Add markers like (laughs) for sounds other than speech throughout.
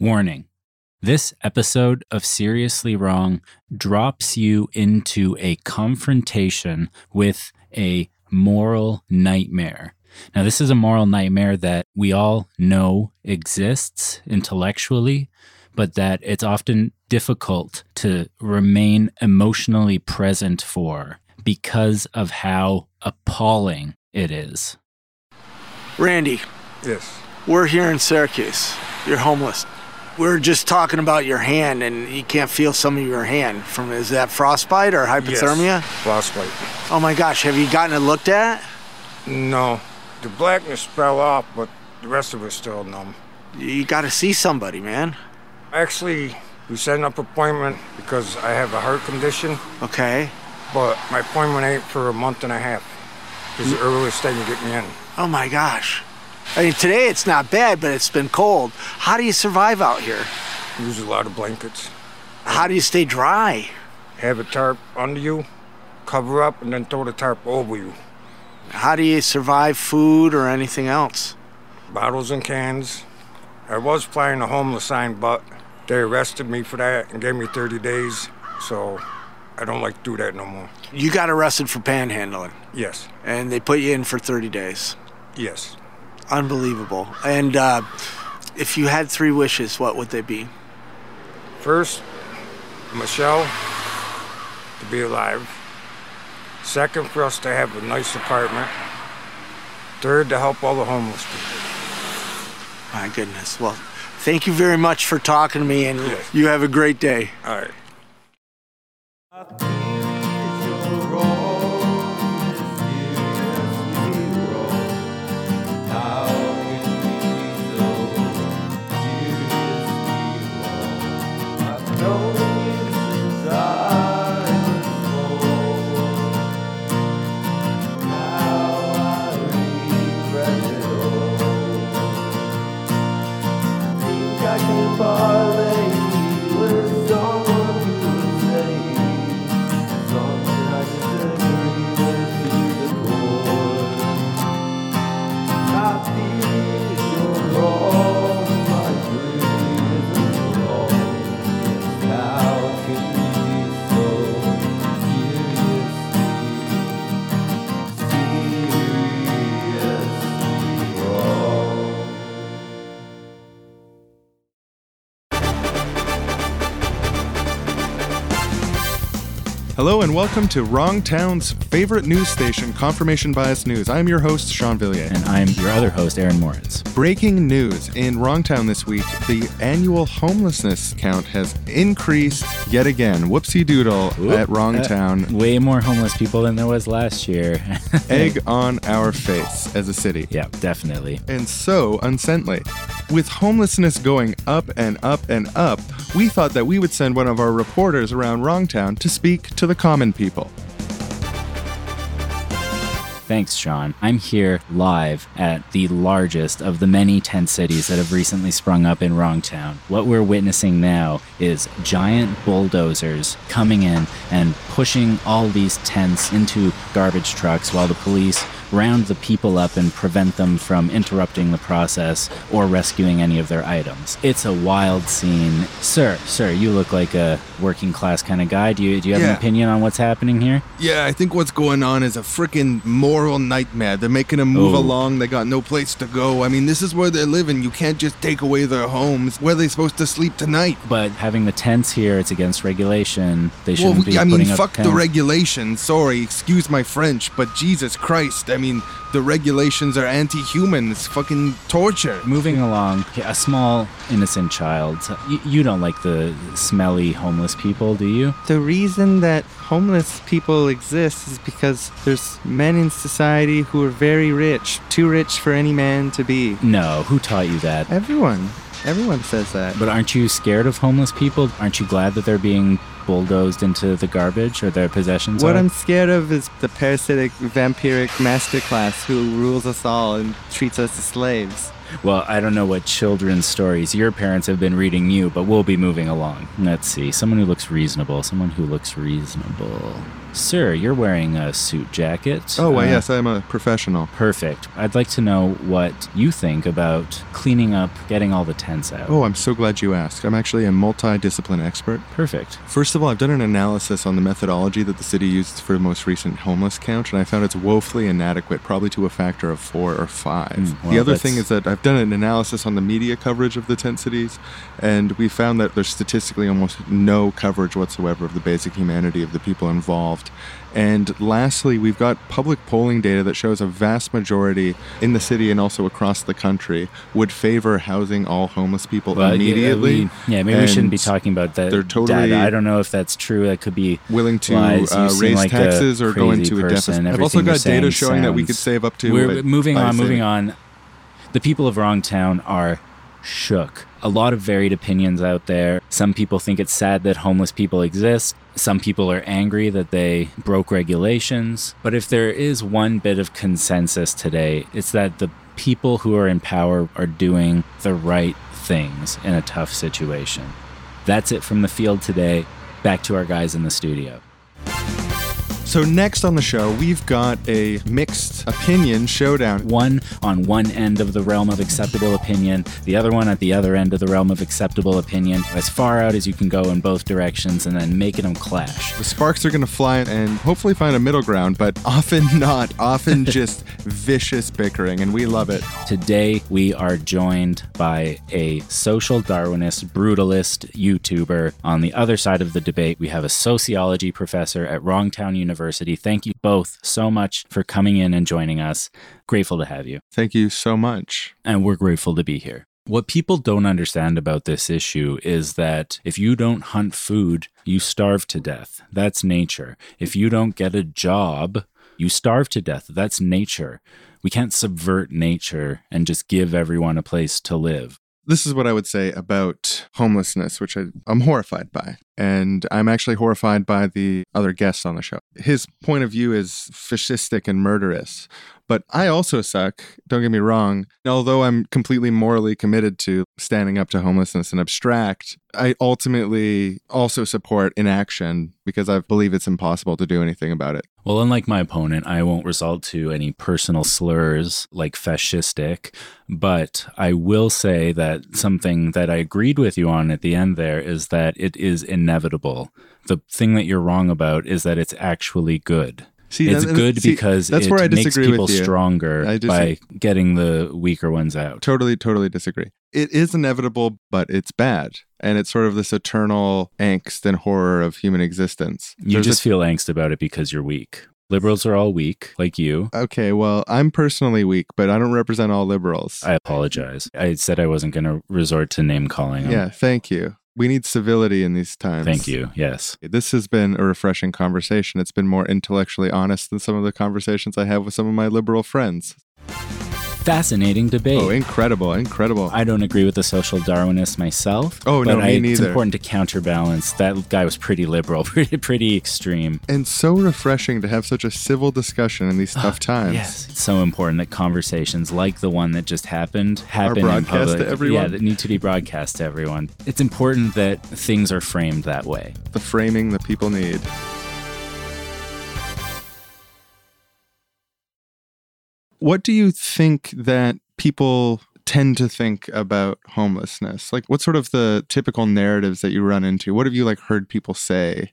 Warning this episode of Seriously Wrong drops you into a confrontation with a moral nightmare. Now, this is a moral nightmare that we all know exists intellectually, but that it's often difficult to remain emotionally present for because of how appalling it is. Randy, Yes. we're here in Syracuse. You're homeless. We're just talking about your hand, and you can't feel some of your hand. From is that frostbite or hypothermia? Yes. Frostbite. Oh my gosh, have you gotten it looked at? No. The blackness fell off, but the rest of it's still numb. You got to see somebody, man. Actually, we set an up appointment because I have a heart condition, Okay. but my appointment ain't for a month and a half. It's the earliest they can get me in. Oh my gosh. I mean, today it's not bad, but it's been cold. How do you survive out here? Use a lot of blankets. How do you stay dry? Have a tarp under you, cover up, and then throw the tarp over you. How do you survive food or anything else? Bottles and cans. I was flying a homeless sign, but they arrested me for that and gave me 30 days, so I don't like to do that no more. You got arrested for panhandling, Yes. and they put you in for 30 days. Yes. Unbelievable. And uh, if you had three wishes, what would they be? First, Michelle to be alive. Second, for us to have a nice apartment. Third, to help all the homeless people. My goodness. Well, thank you very much for talking to me, and Yes. you have a great day. All right. Hello and welcome to Wrongtown's favorite news station, Confirmation Bias News. I'm your host, Sean Villiers. And I'm your other host, Aaron Moritz. Breaking news in Wrongtown this week the annual homelessness count has increased yet again. Whoopsie doodle at Wrongtown. Uh, way more homeless people than there was last year. Egg (laughs) on our face as a city. yeah, definitely. And so unsently. With homelessness going up and up and up, we thought that we would send one of our reporters around Wrongtown to speak to the common people. Thanks, Sean. I'm here live at the largest of the many tent cities that have recently sprung up in Wrongtown. What we're witnessing now is giant bulldozers coming in and pushing all these tents into garbage trucks while the police round the people up and prevent them from interrupting the process or rescuing any of their items. It's a wild scene. Sir, sir, you look like a working class kind of guy. Do you, do you have an opinion on what's happening here? Yeah, I think what's going on is a freaking moral nightmare. They're making them move Oh. along. They got no place to go. I mean, this is where they're living. You can't just take away their homes. Where are they supposed to sleep tonight? But having the tents here, it's against regulation. They shouldn't be I mean, fuck the tents. regulations. Sorry, excuse my French, but Jesus Christ. I mean, the regulations are anti human. It's fucking torture. Moving along, a small innocent child. You, you don't like the smelly homeless people, do you? The reason that homeless people exist is because there's men in society who are very rich, too rich for any man to be. No. Who taught you that? Everyone, everyone says that. But aren't you scared of homeless people? Aren't you glad that they're being bulldozed into the garbage or their possessions? what are? I'm scared of is the parasitic vampiric masterclass who rules us all and treats us as slaves. Well, I don't know what children's stories your parents have been reading you, but we'll be moving along. Let's see. Someone who looks reasonable. Someone who looks reasonable. Sir, you're wearing a suit jacket. Oh, why, Uh, yes, I'm a professional. Perfect. I'd like to know what you think about cleaning up, getting all the tents out. Oh, I'm so glad you asked. I'm actually a multidiscipline expert. Perfect. First of all, I've done an analysis on the methodology that the city used for the most recent homeless count, and I found it's woefully inadequate, probably to a factor of four or five. Mm, well, the other that's- thing is that I've done an analysis on the media coverage of the tent cities, and we found that there's statistically almost no coverage whatsoever of the basic humanity of the people involved. And lastly, we've got public polling data that shows a vast majority in the city and also across the country would favor housing all homeless people Well, yeah, immediately. we- Yeah, maybe we shouldn't be talking about that. they're totally- data. I don't know if that's true. That could be willing to. Uh, raise like taxes or go into a deficit. I've also got data showing that we could save up to. We're moving on. Moving on. The people of Wrongtown are shook. A lot of varied opinions out there. Some people think it's sad that homeless people exist. Some people are angry that they broke regulations. But if there is one bit of consensus today, it's that the people who are in power are doing the right things in a tough situation. That's it from the field today. Back to our guys in the studio. So next on the show, we've got a mixed opinion showdown. One on one end of the realm of acceptable opinion, the other one at the other end of the realm of acceptable opinion, as far out as you can go in both directions, and then making them clash. The sparks are going to fly and hopefully find a middle ground, but often (laughs) not. Often (laughs) just vicious bickering, and we love it. Today, we are joined by a social Darwinist, brutalist YouTuber. On the other side of the debate, we have a sociology professor at Wrongtown University. Thank you both so much for coming in and joining us. Grateful to have you. Thank you so much. and we're grateful to be here. What people don't understand about this issue is that if you don't hunt food, you starve to death. That's nature. If you don't get a job, you starve to death. That's nature. We can't subvert nature and just give everyone a place to live. This is what I would say about homelessness, which I, I'm horrified by. And I'm actually horrified by the other guests on the show. His point of view is fascistic and murderous. But I also suck, don't get me wrong. Although I'm completely morally committed to standing up to homelessness and abstract, I ultimately also support inaction because I believe it's impossible to do anything about it. Well, unlike my opponent, I won't resort to any personal slurs like fascistic, but I will say that something that I agreed with you on at the end there is that it is inevitable. The thing that you're wrong about is that it's actually good. See, it's that- uh, good see, because that's it where I makes disagree people with you. stronger I by getting the weaker ones out. Totally, totally disagree. It is inevitable, but it's bad. And it's sort of this eternal angst and horror of human existence. You There's just a- feel angst about it because you're weak. Liberals are all weak, like you. okay, well, I'm personally weak, but I don't represent all liberals. I apologize. I said I wasn't going to resort to name calling them. yeah, thank you. We need civility in these times. Thank you. Yes. This has been a refreshing conversation. It's been more intellectually honest than some of the conversations I have with some of my liberal friends. Fascinating debate. Oh, incredible, incredible. I don't agree with the social Darwinist myself. Oh, but no, me I, It's important to counterbalance. That guy was pretty liberal, (laughs) pretty pretty extreme. and so refreshing to have such a civil discussion in these ah, tough times. Yes, it's so important that conversations like the one that just happened happen in broadcast to public. everyone? Yeah, that need to be broadcast to everyone. It's important that things are framed that way. The framing that people need. What do you think that people tend to think about homelessness? Like what sort of the typical narratives that you run into? What have you like heard people say?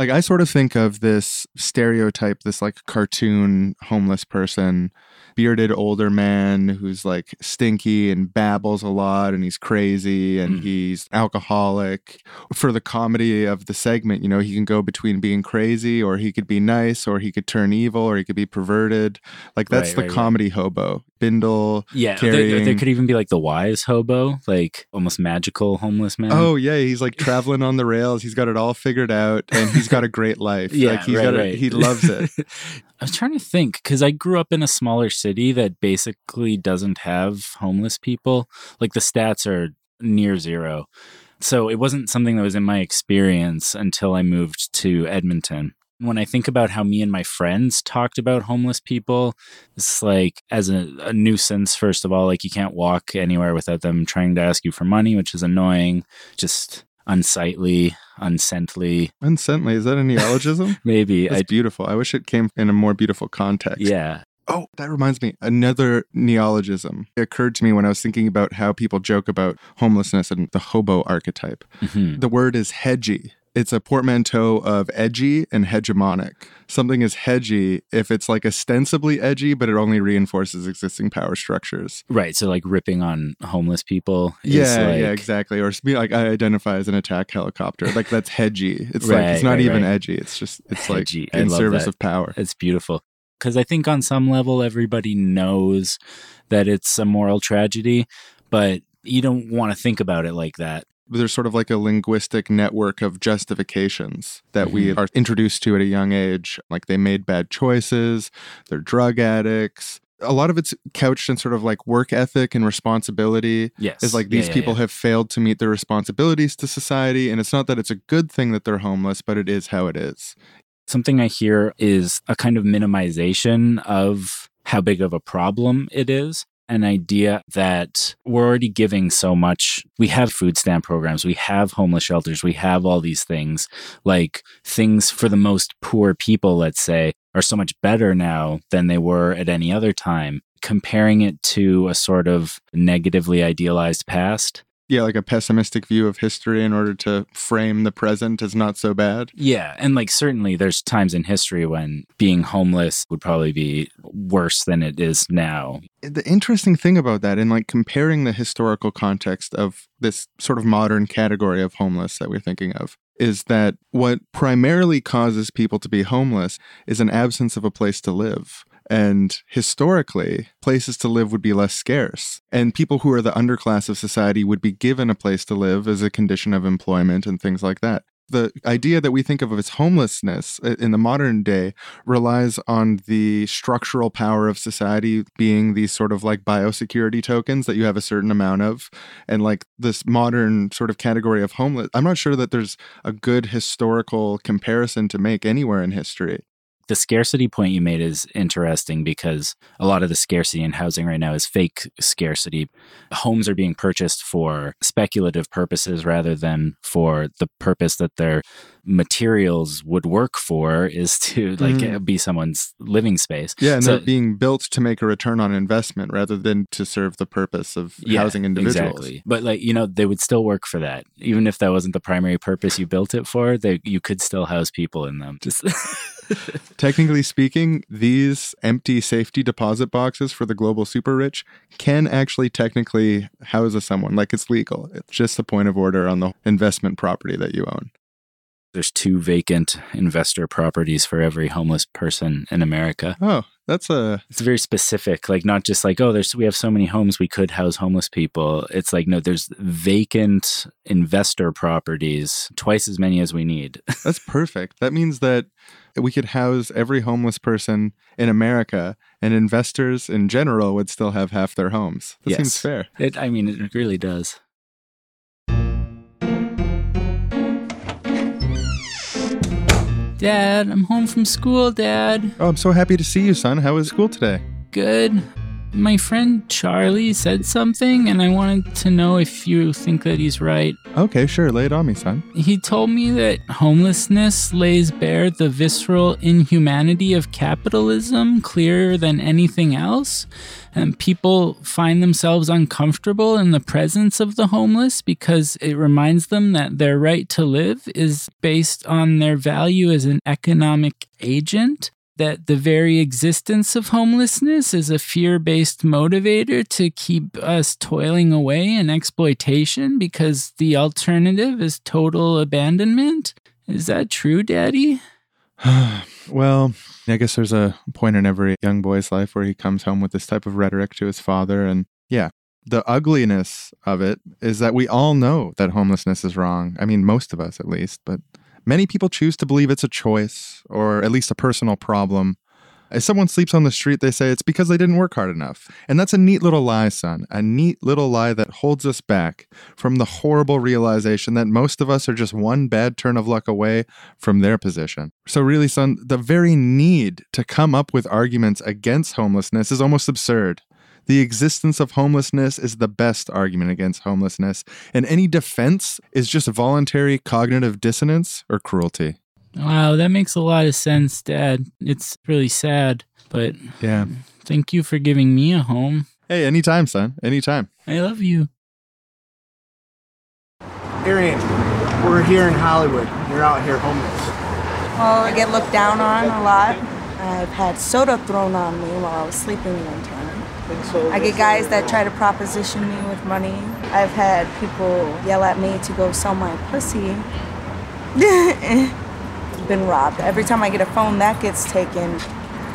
Like I sort of think of this stereotype, this like cartoon homeless person, bearded older man who's like stinky and babbles a lot and he's crazy and Mm. he's alcoholic. For the comedy of the segment, you know, he can go between being crazy or he could be nice or he could turn evil or he could be perverted. Like that's Right, the right, right. comedy hobo. Bindle. Yeah, there, there could even be like the wise hobo, like almost magical homeless man. Oh yeah, he's like traveling on the rails. He's got it all figured out, and he's got a great life. Yeah, like he's right, got right. He loves it. (laughs) I was trying to think because I grew up in a smaller city that basically doesn't have homeless people. Like the stats are near zero. So it wasn't something that was in my experience until I moved to Edmonton. When I think about how me and my friends talked about homeless people, it's like as a, a nuisance, first of all, like you can't walk anywhere without them trying to ask you for money, which is annoying. Just unsightly, unscently. Unscently, is that a neologism? (laughs) Maybe That's I beautiful. I wish it came in a more beautiful context. yeah. Oh, that reminds me. Another neologism it occurred to me when I was thinking about how people joke about homelessness and the hobo archetype. Mhm. The word is hedgy. It's a portmanteau of edgy and hegemonic. Something is hedgy if it's like ostensibly edgy, but it only reinforces existing power structures. Right. So like ripping on homeless people. Is Yeah, like, yeah, exactly. Or like I identify as an attack helicopter. Like that's hedgy. It's like it's not right, even right. edgy. It's just it's like Hedgy. I in service that. of power. It's beautiful. Because I think on some level, everybody knows that it's a moral tragedy, but you don't want to think about it like that. There's sort of like a linguistic network of justifications that we Mhm. are introduced to at a young age. Like they made bad choices, they're drug addicts. A lot of it's couched in sort of like work ethic and responsibility. Yes. Is like Yeah, these yeah, people yeah. have failed to meet their responsibilities to society. And it's not that it's a good thing that they're homeless, but it is how it is. Something I hear is a kind of minimization of how big of a problem it is. An idea that we're already giving so much. We have food stamp programs, we have homeless shelters, we have all these things. Like things for the most poor people, let's say, are so much better now than they were at any other time. Comparing it to a sort of negatively idealized past Yeah, like a pessimistic view of history in order to frame the present as not so bad. Yeah, and like certainly there's times in history when being homeless would probably be worse than it is now. the interesting thing about that and like comparing the historical context of this sort of modern category of homeless that we're thinking of is that what primarily causes people to be homeless is an absence of a place to live. And historically, places to live would be less scarce. And people who are the underclass of society would be given a place to live as a condition of employment and things like that. The idea that we think of as homelessness in the modern day relies on the structural power of society being these sort of like biosecurity tokens that you have a certain amount of and like this modern sort of category of homeless i'm not sure that there's a good historical comparison to make anywhere in history The scarcity point you made is interesting because a lot of the scarcity in housing right now is fake scarcity. Homes are being purchased for speculative purposes rather than for the purpose that their materials would work for is to (laughs) like Mm. be someone's living space. yeah and So- they're being built to make a return on investment rather than to serve the purpose of housing individuals Exactly. But like, you know, they would still work for that. Even if that wasn't the primary purpose you built it for, they you could still house people in them. Just (laughs) Technically speaking, these empty safety deposit boxes for the global super rich can actually technically house a someone like it's legal. It's just a point of order on the investment property that you own. There's two vacant investor properties for every homeless person in America. Oh, that's a It's very specific, like not just like, oh, there's we have so many homes we could house homeless people. It's like no, there's vacant investor properties, twice as many as we need. (laughs) that's perfect. That means that we could house every homeless person in America and investors in general would still have half their homes. That seems fair. It I mean it really does. Dad, I'm home from school, Dad. Oh, I'm so happy to see you, son. How was school today? Good. My friend Charlie said something, and I wanted to know if you think that he's right. Okay, sure. Lay it on me, son. He told me that homelessness lays bare the visceral inhumanity of capitalism clearer than anything else. And people find themselves uncomfortable in the presence of the homeless because it reminds them that their right to live is based on their value as an economic agent. That the very existence of homelessness is a fear based motivator to keep us toiling away in exploitation because the alternative is total abandonment? Is that true, Daddy? (sighs) well, I guess there's a point in every young boy's life where he comes home with this type of rhetoric to his father. And yeah, the ugliness of it is that we all know that homelessness is wrong. I mean, most of us at least, but many people choose to believe it's a choice or at least a personal problem. If someone sleeps on the street, they say it's because they didn't work hard enough. And that's a neat little lie, son. A neat little lie that holds us back from the horrible realization that most of us are just one bad turn of luck away from their position. So, really, son, the very need to come up with arguments against homelessness is almost absurd. The existence of homelessness is the best argument against homelessness, and any defense is just voluntary cognitive dissonance or cruelty. Wow, that makes a lot of sense, Dad. It's really sad, but Yeah. thank you for giving me a home. Hey, anytime, son. Anytime. I love you. Arian, we're here in Hollywood. You're out here homeless. Well, I get looked down on a lot. I've had soda thrown on me while I was sleeping one time. I get guys that try to proposition me with money. I've had people yell at me to go sell my pussy. (laughs) Been robbed. Every time I get a phone, that gets taken.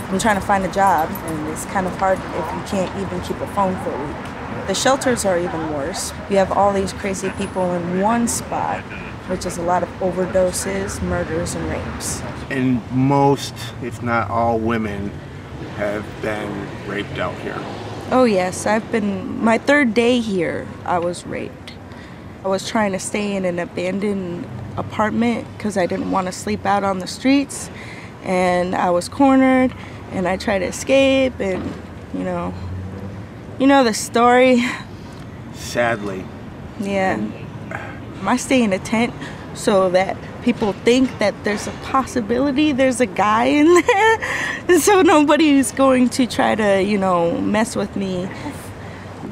I'm trying to find a job, and it's kind of hard if you can't even keep a phone for a week. The shelters are even worse. You have all these crazy people in one spot, which is a lot of overdoses, murders, and rapes. And most, if not all, women have been raped out here. Oh, yes, I've been. My third day here, I was raped. I was trying to stay in an abandoned apartment because I didn't want to sleep out on the streets. And I was cornered, and I tried to escape, and, you know, you know the story. Sadly. Yeah. I stay in a tent so that people think that there's a possibility there's a guy in (laughs) there. so nobody's going to try to, you know, mess with me.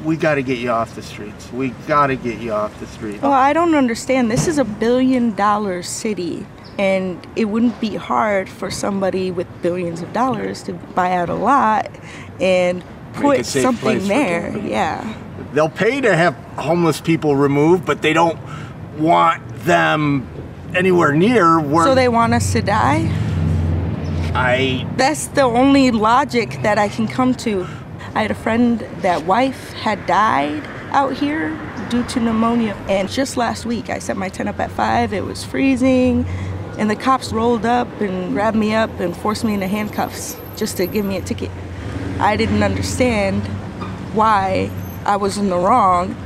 We got to get you off the streets. We got to get you off the streets. Well, I don't understand. This is a billion dollar city. And it wouldn't be hard for somebody with billions of dollars to buy out a lot and put something there. Yeah. They'll pay to have homeless people removed, but they don't want them anywhere near where So they want us to die? I That's the only logic that I can come to. I had a friend that wife had died out here due to pneumonia. And just last week, I set my tent up at five. It was freezing, and the cops rolled up and grabbed me up and forced me into handcuffs just to give me a ticket. I didn't understand why I was in the wrong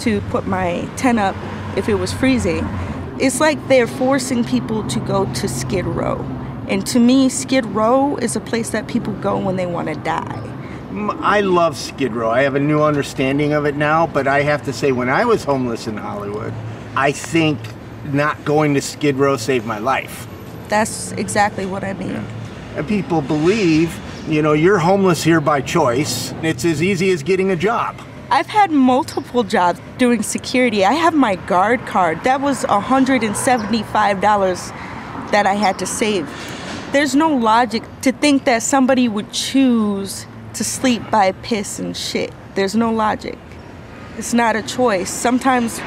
to put my tent up if it was freezing. It's like they're forcing people to go to Skid Row. And to me, Skid Row is a place that people go when they want to die. I love Skid Row. I have a new understanding of it now, but I have to say, when I was homeless in Hollywood, I think not going to Skid Row saved my life. That's exactly what I mean. And people believe, you know, you're homeless here by choice. It's as easy as getting a job. I've had multiple jobs doing security. I have my guard card. That was $175 that I had to save. There's no logic to think that somebody would choose to sleep by piss and shit. There's no logic. It's not a choice. Sometimes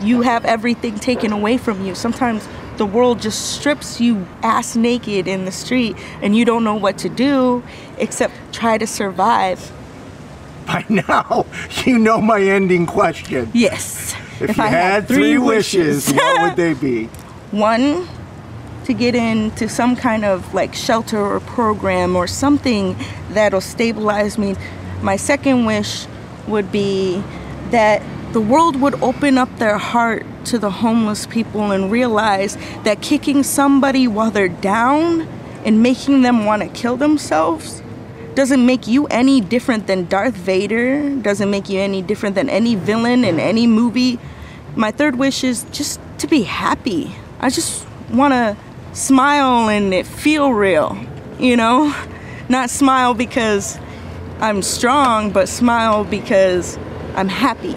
you have everything taken away from you. Sometimes the world just strips you ass naked in the street and you don't know what to do except try to survive. By (laughs) now, you know my ending question. Yes. If, you had, three wishes, what would (laughs) they be? One, to get into some kind of like shelter or program or something that'll stabilize me. My second wish would be that the world would open up their heart to the homeless people and realize that kicking somebody while they're down and making them want to kill themselves doesn't make you any different than Darth Vader, doesn't make you any different than any villain in any movie. My third wish is just to be happy. I just want to smile and it feel real, you know? Not smile because I'm strong, but smile because I'm happy,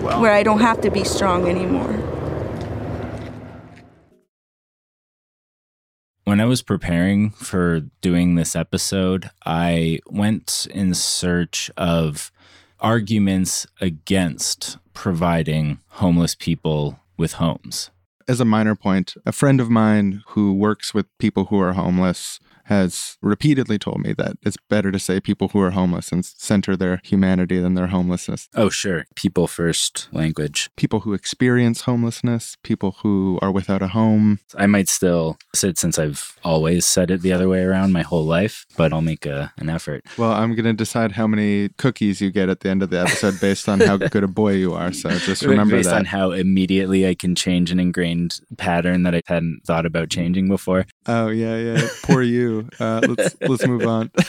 Well, where I don't have to be strong anymore. When I was preparing for doing this episode, I went in search of arguments against providing homeless people with homes. As a minor point, a friend of mine who works with people who are homeless has repeatedly told me that it's better to say people who are homeless and center their humanity than their homelessness. Oh, sure. People first language. People who experience homelessness, people who are without a home. I might still say it since I've always said it the other way around my whole life, but I'll make a, an effort. Well, I'm going to decide how many cookies you get at the end of the episode based on how good a boy you are. So (laughs) just remember Based that. on how immediately I can change an ingrained pattern that I hadn't thought about changing before. Oh yeah, yeah. Poor you. Uh, let's (laughs) let's move on. (laughs)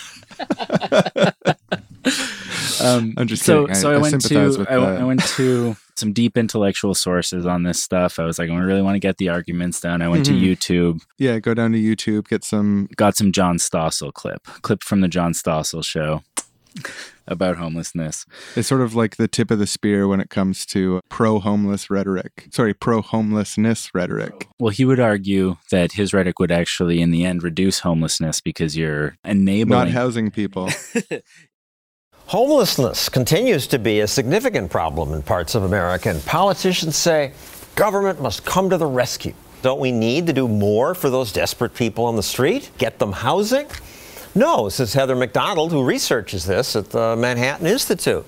Um, I'm just so, kidding. I- so I, I went sympathize to with I, w- that. I went to some deep intellectual sources on this stuff. I was like, I really want to get the arguments done. I went Mhm. to YouTube, Yeah, go down to YouTube, get some. got some John Stossel clip, clip from the John Stossel show (laughs) about homelessness. It's sort of like the tip of the spear when it comes to pro homeless rhetoric. Sorry, pro homelessness rhetoric. Well, he would argue that his rhetoric would actually, in the end, reduce homelessness because you're enabling. Not housing people. (laughs) Homelessness continues to be a significant problem in parts of America, and politicians say government must come to the rescue. Don't we need to do more for those desperate people on the street? Get them housing? No, says Heather Mac Donald, who researches this at the Manhattan Institute.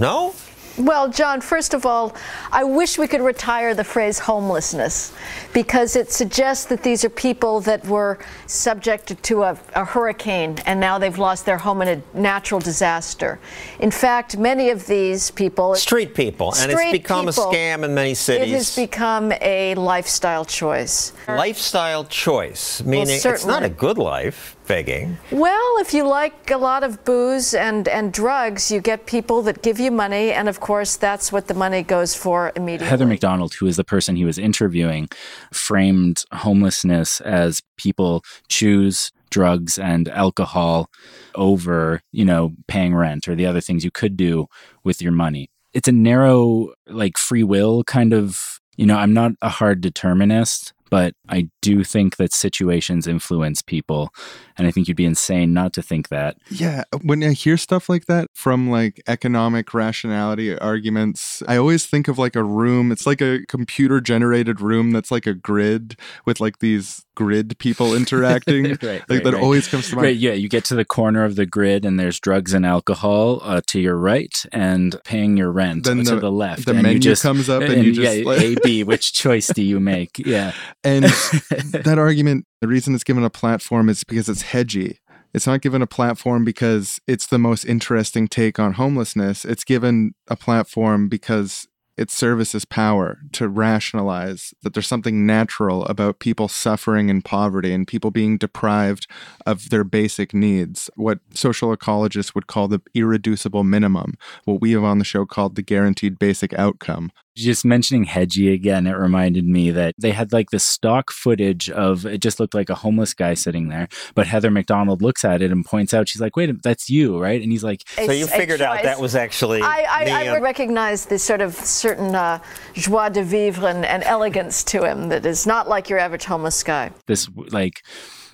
No? Well, John, first of all, I wish we could retire the phrase homelessness because it suggests that these are people that were subjected to a, a, hurricane and now they've lost their home in a natural disaster. In fact, many of these people. Street people. And it's become people, a scam in many cities. It has become a lifestyle choice. Lifestyle choice, meaning well, it's not a good life, begging. Well, if you like a lot of booze and, and drugs, you get people that give you money, and of course, that's what the money goes for immediately. Heather Mac Donald, who is the person he was interviewing, framed homelessness as people choose drugs and alcohol over, you know, paying rent or the other things you could do with your money. It's a narrow, like free will kind of, you know, I'm not a hard determinist, but I do think that situations influence people. And I think you'd be insane not to think that. Yeah. When I hear stuff like that from like economic rationality arguments, I always think of like a room. It's like a computer generated room that's like a grid with like these grid people (laughs) interacting. right, like right, that right. always comes to mind. Right, yeah, you get to the corner of the grid and there's drugs and alcohol uh, to your right and paying your rent Then to the- the left. the and menu you just, comes up and you just, yeah, like- A, B, which choice do you make? Yeah. And (laughs) (laughs) that argument, the reason it's given a platform is because it's hedgy. It's not given a platform because it's the most interesting take on homelessness. It's given a platform because it services power to rationalize that there's something natural about people suffering in poverty and people being deprived of their basic needs, what social ecologists would call the irreducible minimum, what we have on the show called the guaranteed basic outcome. Just mentioning Hedgy again, it reminded me that they had like the stock footage of it just looked like a homeless guy sitting there. But Heather Mac Donald looks at it and points out, she's like, wait, that's you, right? And he's like, So you figured out that was actually. I, I, I recognize this sort of certain uh, joie de vivre and, and elegance to him that is not like your average homeless guy. this like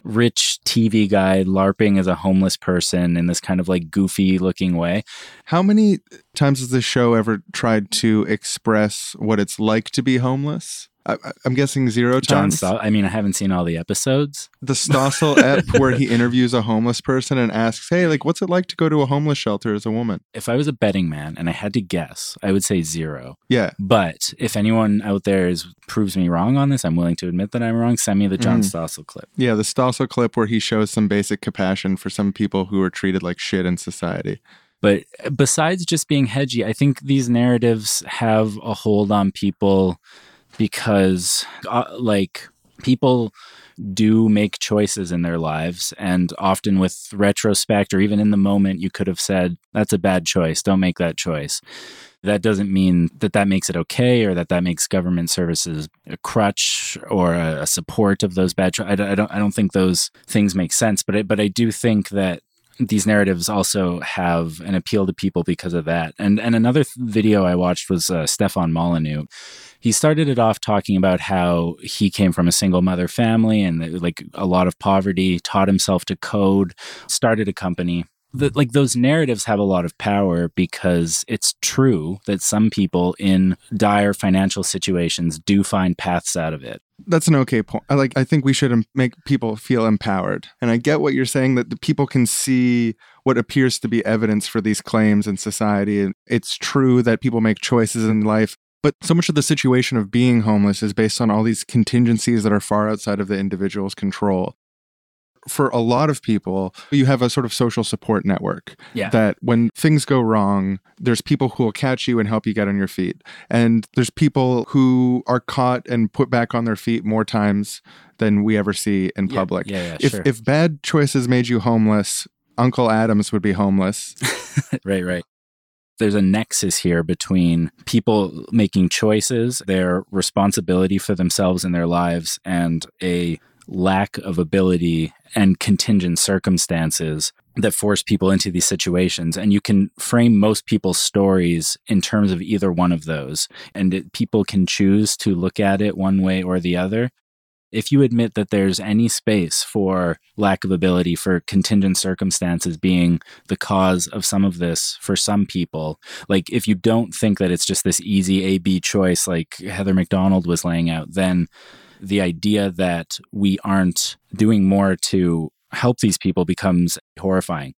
rich TV guy LARPing as a homeless person in this kind of like goofy looking way. How many times has this show ever tried to express what it's like to be homeless? I, I'm guessing zero John times. Stossel. I mean, I haven't seen all the episodes. the Stossel (laughs) ep where he interviews a homeless person and asks, "Hey, like, what's it like to go to a homeless shelter as a woman?" If I was a betting man and I had to guess, I would say zero. Yeah, But if anyone out there is proves me wrong on this, I'm willing to admit that I'm wrong. Send me the John Mm. Stossel clip. yeah. The Stossel clip where he shows some basic compassion for some people who are treated like shit in society. But besides just being hedgy, I think these narratives have a hold on people because, uh, like, people do make choices in their lives. And often, with retrospect or even in the moment, you could have said, That's a bad choice. Don't make that choice. That doesn't mean that that makes it okay or that that makes government services a crutch or a, support of those bad choices. I, don't, I don't think those things make sense. But I, but I do think that these narratives also have an appeal to people because of that. And and another th- video I watched was uh, Stefan Molyneux. He started it off talking about how he came from a single mother family and like a lot of poverty, taught himself to code, started a company. The, like those narratives have a lot of power because it's true that some people in dire financial situations do find paths out of it. That's an okay point. I like. I think we should make people feel empowered, and I get what you're saying that the people can see what appears to be evidence for these claims in society. It's true that people make choices in life. But so much of the situation of being homeless is based on all these contingencies that are far outside of the individual's control. For a lot of people, you have a sort of social support network Yeah. that when things go wrong, there's people who will catch you and help you get on your feet. And there's people who are caught and put back on their feet more times than we ever see in Yeah, public. yeah, yeah, if sure. if bad choices made you homeless, Uncle Adams would be homeless. (laughs) right, right. There's a nexus here between people making choices, their responsibility for themselves and their lives, and a lack of ability and contingent circumstances that force people into these situations. And you can frame most people's stories in terms of either one of those. And it, people can choose to look at it one way or the other. If you admit that there's any space for lack of ability, for contingent circumstances being the cause of some of this for some people, like if you don't think that it's just this easy A B choice, like Heather Mac Donald was laying out, then the idea that we aren't doing more to help these people becomes horrifying.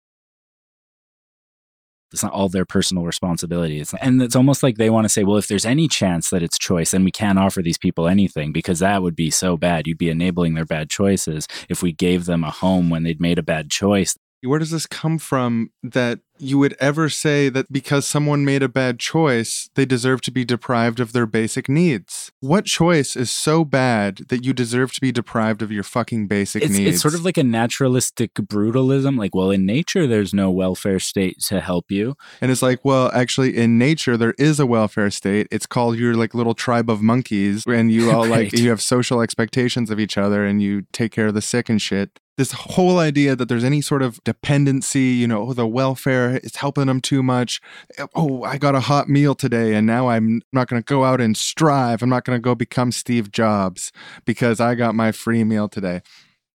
It's not all their personal responsibility. It's, and it's almost like they want to say, well, if there's any chance that it's choice, then we can't offer these people anything because that would be so bad. You'd be enabling their bad choices if we gave them a home when they'd made a bad choice. Where does this come from that you would ever say that because someone made a bad choice, they deserve to be deprived of their basic needs? What choice is so bad that you deserve to be deprived of your fucking basic It's, needs? it's sort of like a naturalistic brutalism. Like, well, in nature, there's no welfare state to help you. And it's like, well, actually, in nature, there is a welfare state. It's called your like little tribe of monkeys, and you all like (laughs) you have social expectations of each other, and you take care of the sick and shit. This whole idea that there's any sort of dependency, you know, oh, the welfare is helping them too much. Oh, I got a hot meal today, and now I'm not going to go out and strive. I'm not going to go become Steve Jobs because I got my free meal today.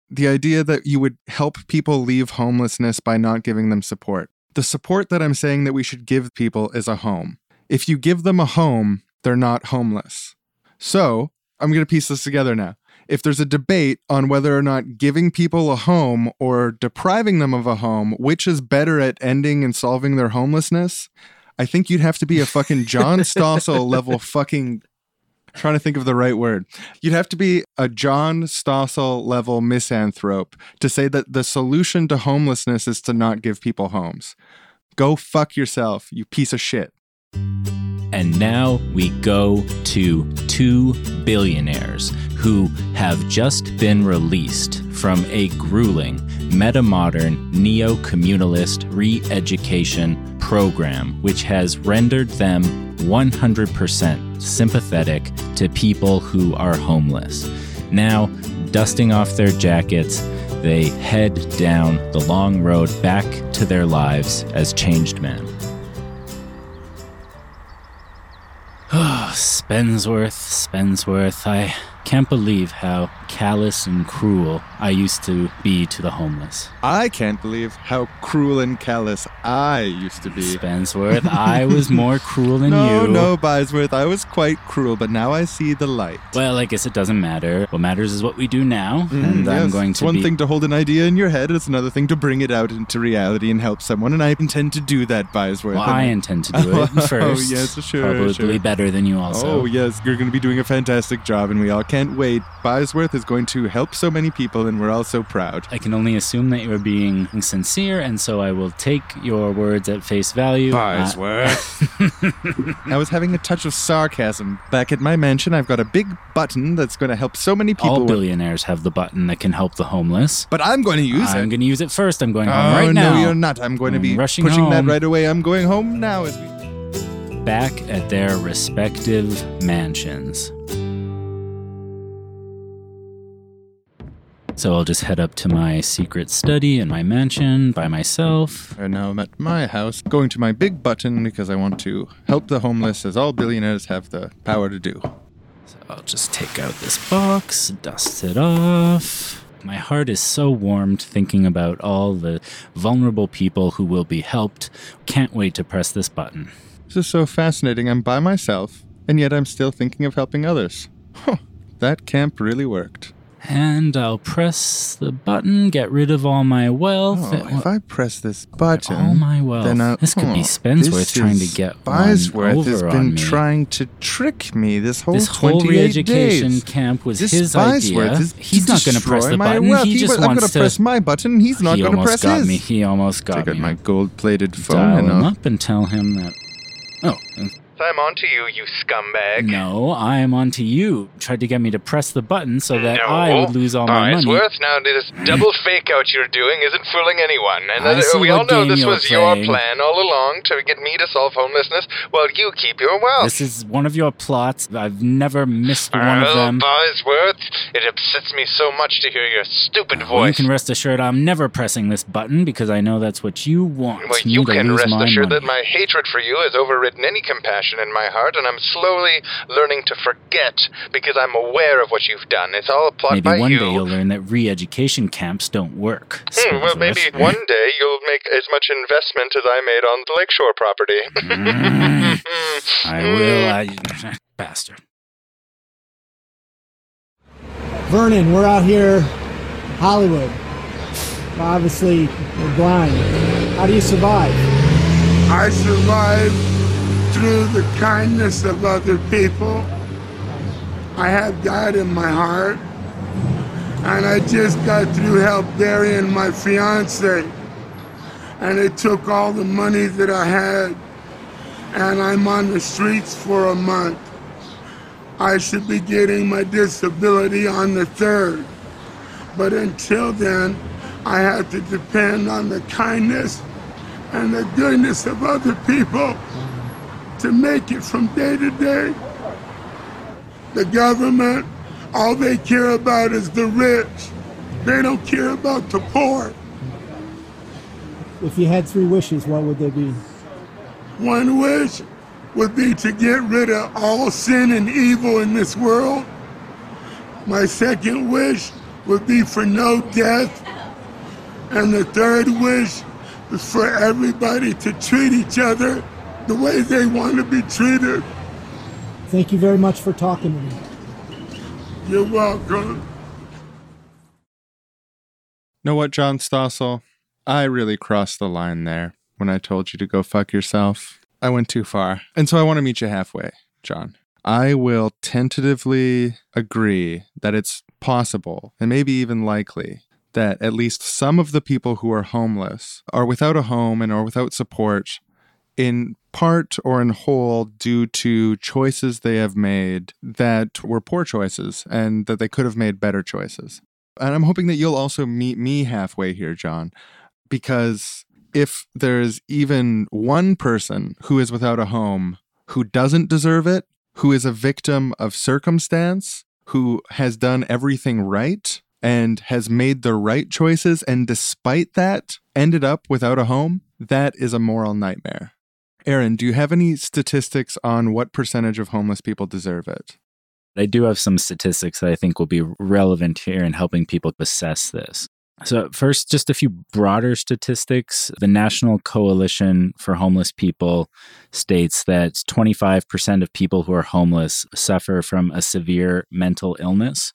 The idea that you would help people leave homelessness by not giving them support. The support that I'm saying that we should give people is a home. If you give them a home, they're not homeless. So, I'm going to piece this together now. If there's a debate on whether or not giving people a home or depriving them of a home, which is better at ending and solving their homelessness, I think you'd have to be a fucking John (laughs) Stossel level fucking trying to think of the right word. You'd have to be a John Stossel level misanthrope to say that the solution to homelessness is to not give people homes. Go fuck yourself, you piece of shit. And now we go to two billionaires who have just been released from a grueling meta-modern neo-communalist re-education program which has rendered them 100% sympathetic to people who are homeless. Now, dusting off their jackets, they head down the long road back to their lives as changed men. Oh, (sighs) Spensworth, Spensworth, I can't believe how callous and cruel I used to be to the homeless. I can't believe how cruel and callous I used to be. Spensworth, (laughs) I was more cruel than no, you. no, no, Bysworth, I was quite cruel, but now I see the light. Well, I guess it doesn't matter. What matters is what we do now, and Mm, I'm yes, going it's one be. thing to hold an idea in your head, it's another thing to bring it out into reality and help someone, and I intend to do that, Bysworth. well, I intend to do it (laughs) Oh, (laughs) first. yes, sure, Probably sure. better than you also. Oh, yes, you're going to be doing a fantastic job, and we all can't wait. Bysworth is going to help so many people, and we're all so proud. I can only assume that you are being sincere, and so I will take your words at face value. Uh, (laughs) I was having a touch of sarcasm. Back at my mansion, I've got a big button that's going to help so many people. all with- billionaires have the button that can help the homeless. but I'm going to use I'm it. going to use it first. I'm going oh, home right no, now. No, you're not. I'm going to I'm be rushing pushing that right away. I'm going home now. As we... Back at their respective mansions. So I'll just head up to my secret study in my mansion by myself. And now I'm at my house, going to my big button because I want to help the homeless, as all billionaires have the power to do. So I'll just take out this box, dust it off. My heart is so warmed thinking about all the vulnerable people who will be helped. Can't wait to press this button. This is so fascinating. I'm by myself, and yet I'm still thinking of helping others. Huh, that camp really worked. And I'll press the button, get rid of all my wealth. Oh, if I press this button, all my wealth. then I, This could be oh, Spensworth trying to get one Bysworth has been on me. trying to trick me this whole this whole re-education days. camp was This his idea. is He's not going to press the button. wealth. He just was, I'm wants gonna to press my button. He's not he going to almost press got his. me. He almost got Take out my gold-plated phone Dial and him up and tell him that. Oh, I'm on to you, you scumbag. No, I am on to you. Tried to get me to press the button so that no. I would lose all my money. Worth, now this double fake out you're doing isn't fooling anyone. And I we all what know this was your plan all along to get me to solve homelessness while you keep your wealth. This is one of your plots. I've never missed one of well, them. Bosworth, it upsets me so much to hear your stupid Well, you can rest assured I'm never pressing this button because I know that's what you want. Well, you can rest assured money. that my hatred for you has overridden any compassion in my heart, and I'm slowly learning to forget because I'm aware of what you've done. It's all a plot Maybe by one you. day you'll learn that re-education camps don't work. Hmm, well, maybe one day you'll make as much investment as I made on the Lakeshore property. Mm. I (laughs) will. I (laughs) bastard. Vernon, we're out here, Hollywood. Obviously, we're blind. How do you survive? I survived through the kindness of other people. I have God in my heart. And I just got through help burying my fiance. And it took all the money that I had. And I'm on the streets for a month. I should be getting my disability on the third. But until then, I have to depend on the kindness and the goodness of other people to make it from day to day. The government, all they care about is the rich. They don't care about the poor. If you had three wishes, what would they be? One wish would be to get rid of all sin and evil in this world. My second wish would be for no death. And the third wish is for everybody to treat each other the way they want to be treated. Thank you very much for talking to me. You're welcome. Know what, John Stossel? I really crossed the line there when I told you to go fuck yourself. I went too far. And so I want to meet you halfway, John. I will tentatively agree that it's possible and maybe even likely that at least some of the people who are homeless are without a home and are without support in part or in whole due to choices they have made that were poor choices and that they could have made better choices. And I'm hoping that you'll also meet me halfway here, John, because if there's even one person who is without a home who doesn't deserve it, who is a victim of circumstance, who has done everything right and has made the right choices, and despite that, ended up without a home, that is a moral nightmare. Aaron, do you have any statistics on what percentage of homeless people deserve it? I do have some statistics that I think will be relevant here in helping people assess this. So, first, just a few broader statistics. The National Coalition for Homeless People states that 25% of people who are homeless suffer from a severe mental illness,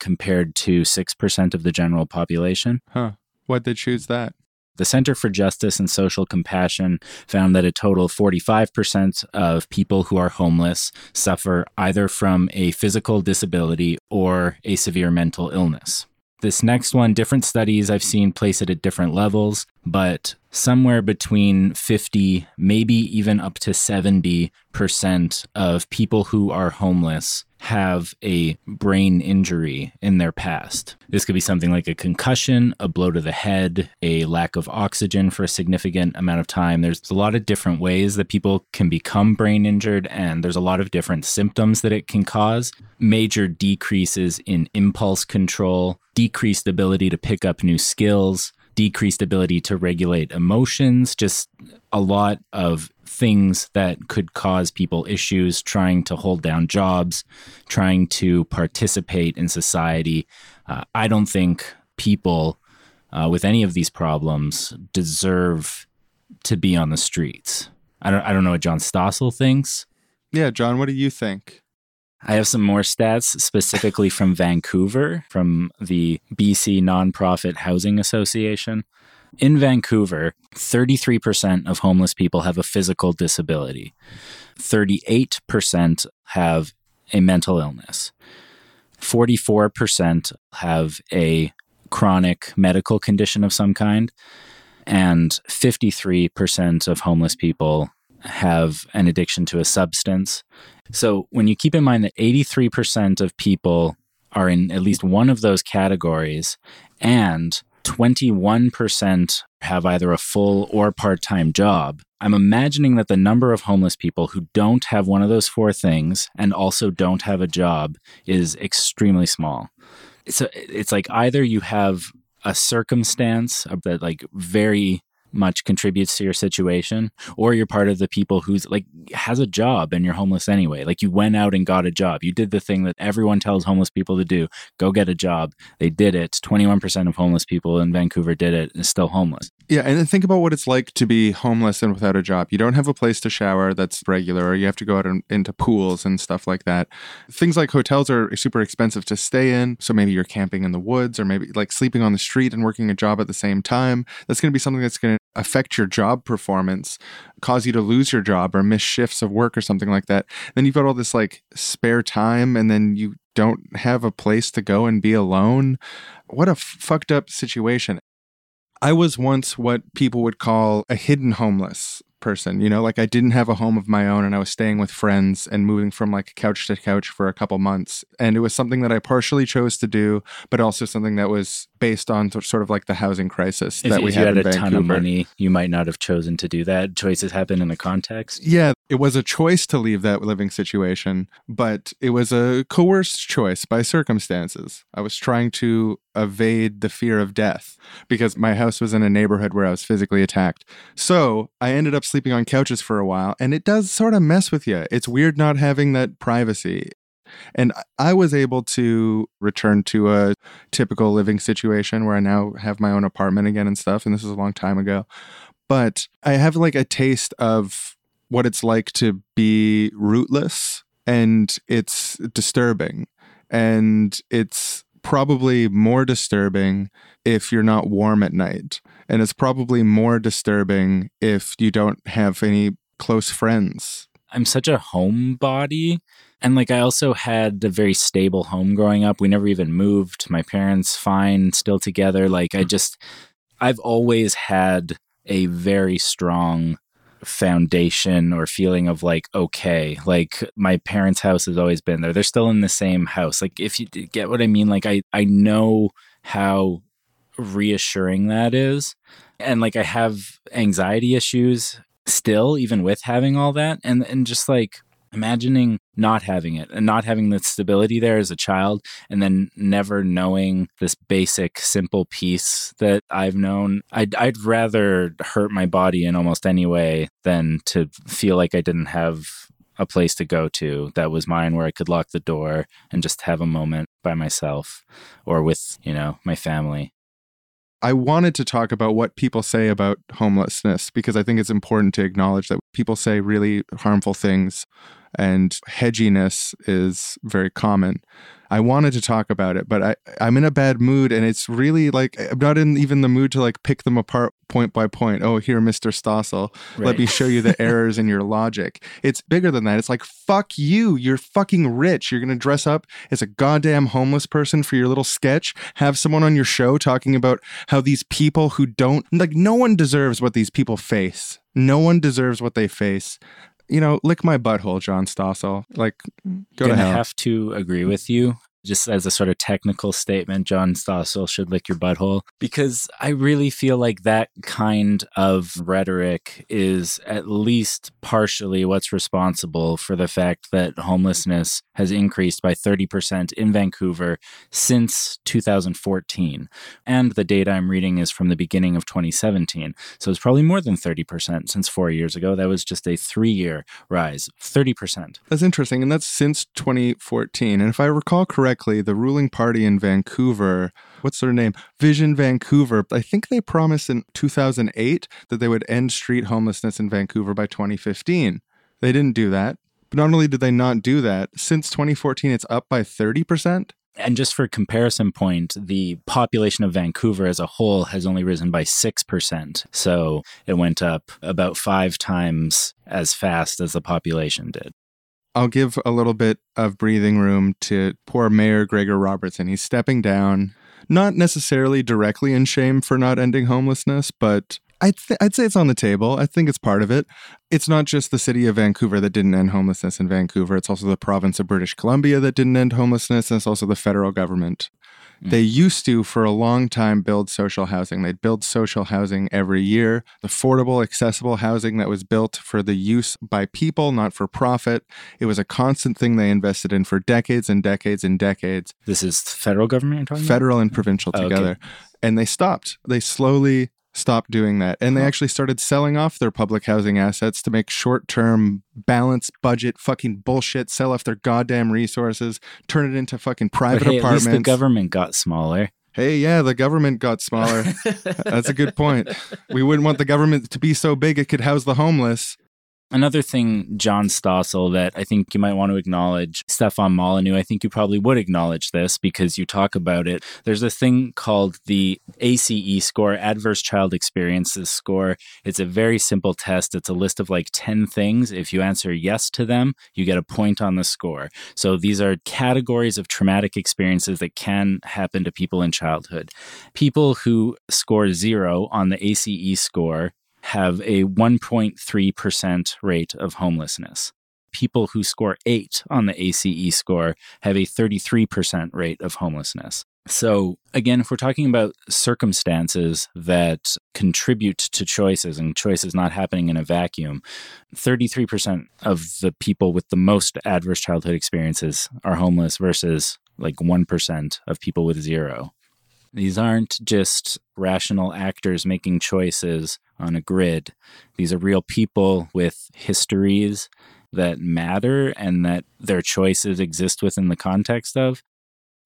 compared to 6% of the general population. Huh. Why'd they choose that? The Center for Justice and Social Compassion found that a total of 45% of people who are homeless suffer either from a physical disability or a severe mental illness. This next one, different studies I've seen place it at different levels, but somewhere between 50, maybe even up to 70% of people who are homeless have a brain injury in their past. This could be something like a concussion, a blow to the head, a lack of oxygen for a significant amount of time. There's a lot of different ways that people can become brain injured, and there's a lot of different symptoms that it can cause. Major decreases in impulse control, decreased ability to pick up new skills, decreased ability to regulate emotions, just a lot of things that could cause people issues trying to hold down jobs, trying to participate in society. Uh, I don't think people uh, with any of these problems deserve to be on the streets. I don't, I don't know what John Stossel thinks. Yeah, John, what do you think? I have some more stats specifically from Vancouver, from the BC Nonprofit Housing Association. In Vancouver, 33% of homeless people have a physical disability. 38% have a mental illness. 44% have a chronic medical condition of some kind. And 53% of homeless people have an addiction to a substance. So when you keep in mind that 83% of people are in at least one of those categories and 21% have either a full or part time job. I'm imagining that the number of homeless people who don't have one of those four things and also don't have a job is extremely small. So it's like either you have a circumstance that like very much contributes to your situation or you're part of the people who's like has a job and you're homeless anyway. Like you went out and got a job. You did the thing that everyone tells homeless people to do. Go get a job. They did it. 21% of homeless people in vancouver did it and still homeless yeah and think about what it's like to be homeless and without a job you don't have a place to shower that's regular or you have to go out into pools and stuff like that things like hotels are super expensive to stay in so maybe you're camping in the woods or maybe like sleeping on the street and working a job at the same time that's going to be something that's going to affect your job performance, cause you to lose your job or miss shifts of work or something like that. Then you've got all this like spare time and then you don't have a place to go and be alone. What a fucked up situation. I was once what people would call a hidden homeless person. You know, like I didn't have a home of my own and I was staying with friends and moving from like couch to couch for a couple months. And it was something that I partially chose to do, but also something that was based on sort of like the housing crisis if, that we had. if you had, a in ton of money, you might not have chosen to do that. Choices happen in a context. Yeah, it was a choice to leave that living situation, but it was a coerced choice by circumstances. I was trying to evade the fear of death because my house was in a neighborhood where I was physically attacked. So I ended up sleeping on couches for a while, and it does sort of mess with you. It's weird not having that privacy. And I was able to return to a typical living situation where I now have my own apartment again and stuff. And this is a long time ago. But I have like a taste of what it's like to be rootless, and it's disturbing. And it's probably more disturbing if you're not warm at night. And it's probably more disturbing if you don't have any close friends. I'm such a homebody. And like, I also had a very stable home growing up. We never even moved. My parents, fine, still together. Like, I hmm. just, I've always had a very strong foundation or feeling of like okay like my parents house has always been there. They're still in the same house. Like if you get what i mean? Like i i know how reassuring that is. And like i have anxiety issues still even with having all that. And and just like imagining not having it and not having the stability there as a child and then never knowing this basic simple peace that I've known I'd, I'd rather hurt my body in almost any way than to feel like I didn't have a place to go to that was mine where I could lock the door and just have a moment by myself or with you know my family. I wanted to talk about what people say about homelessness because I think it's important to acknowledge that people say really harmful things and hedginess is very common. I wanted to talk about it, but I, I'm in a bad mood and it's really like I'm not in even the mood to like pick them apart point by point. Oh, here, Mr. Stossel, let me show you the (laughs) errors in your logic. It's bigger than that. It's like, fuck you. You're fucking rich. You're going to dress up as a goddamn homeless person for your little sketch, have someone on your show talking about how these people who don't, like, no one deserves what these people face. No one deserves what they face. You know, lick my butthole, John Stossel. Like, mm-hmm. go to gonna hell. have to agree with you. Just as a sort of technical statement, John Stossel should lick your butthole because I really feel like that kind of rhetoric is at least partially what's responsible for the fact that homelessness has increased by 30% in Vancouver since 2014. And the data I'm reading is from the beginning of 2017. So it's probably more than 30% since four years ago. That was just a three year rise, 30%. That's interesting. And that's since 2014. And if I recall correctly, the ruling party in Vancouver, what's their name? Vision Vancouver, I think they promised in 2008 that they would end street homelessness in Vancouver by 2015. They didn't do that. But not only did they not do that, since 2014, it's up by 30%. And just for comparison point, the population of Vancouver as a whole has only risen by 6%. So it went up about five times as fast as the population did. I'll give a little bit of breathing room to poor Mayor Gregor Robertson. He's stepping down, not necessarily directly in shame for not ending homelessness, but I'd, th- I'd say it's on the table. I think it's part of it. It's not just the city of Vancouver that didn't end homelessness in Vancouver. It's also the province of British Columbia that didn't end homelessness. And it's also the federal government. Mm. They used to, for a long time, build social housing. They'd build social housing every year, affordable, accessible housing that was built for the use by people, not for profit. It was a constant thing they invested in for decades and decades and decades. This is federal government you're talking about? federal and provincial Oh, okay. together. And they stopped. They slowly stopped doing that. And they uh-huh. actually started selling off their public housing assets to make short term balance budget fucking bullshit, sell off their goddamn resources, turn it into fucking private hey, at apartments. least the government got smaller. Hey, yeah, the government got smaller. (laughs) That's a good point. We wouldn't want the government to be so big it could house the homeless. Another thing, John Stossel, that I think you might want to acknowledge, Stefan Molyneux, I think you probably would acknowledge this because you talk about it. There's a thing called the ACE score, Adverse Child Experiences score. It's a very simple test. It's a list of like 10 things. If you answer yes to them, you get a point on the score. So these are categories of traumatic experiences that can happen to people in childhood. People who score zero on the ACE score have a 1.3% rate of homelessness. People who score 8 on the ACE score have a 33% rate of homelessness. So, again, if we're talking about circumstances that contribute to choices and choices not happening in a vacuum, 33% of the people with the most adverse childhood experiences are homeless versus like 1% of people with zero. These aren't just rational actors making choices on a grid. These are real people with histories that matter and that their choices exist within the context of.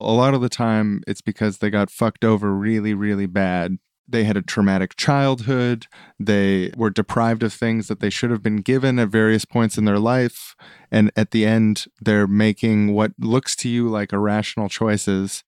A lot of the time, it's because they got fucked over really, really bad. They had a traumatic childhood. They were deprived of things that they should have been given at various points in their life. And at the end, they're making what looks to you like irrational choices.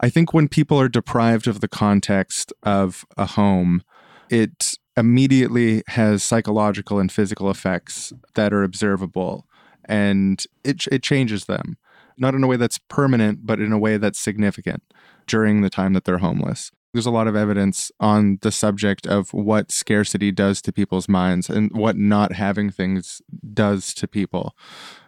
I think when people are deprived of the context of a home, it immediately has psychological and physical effects that are observable and it, it changes them not in a way that's permanent, but in a way that's significant during the time that they're homeless. There's a lot of evidence on the subject of what scarcity does to people's minds and what not having things does to people.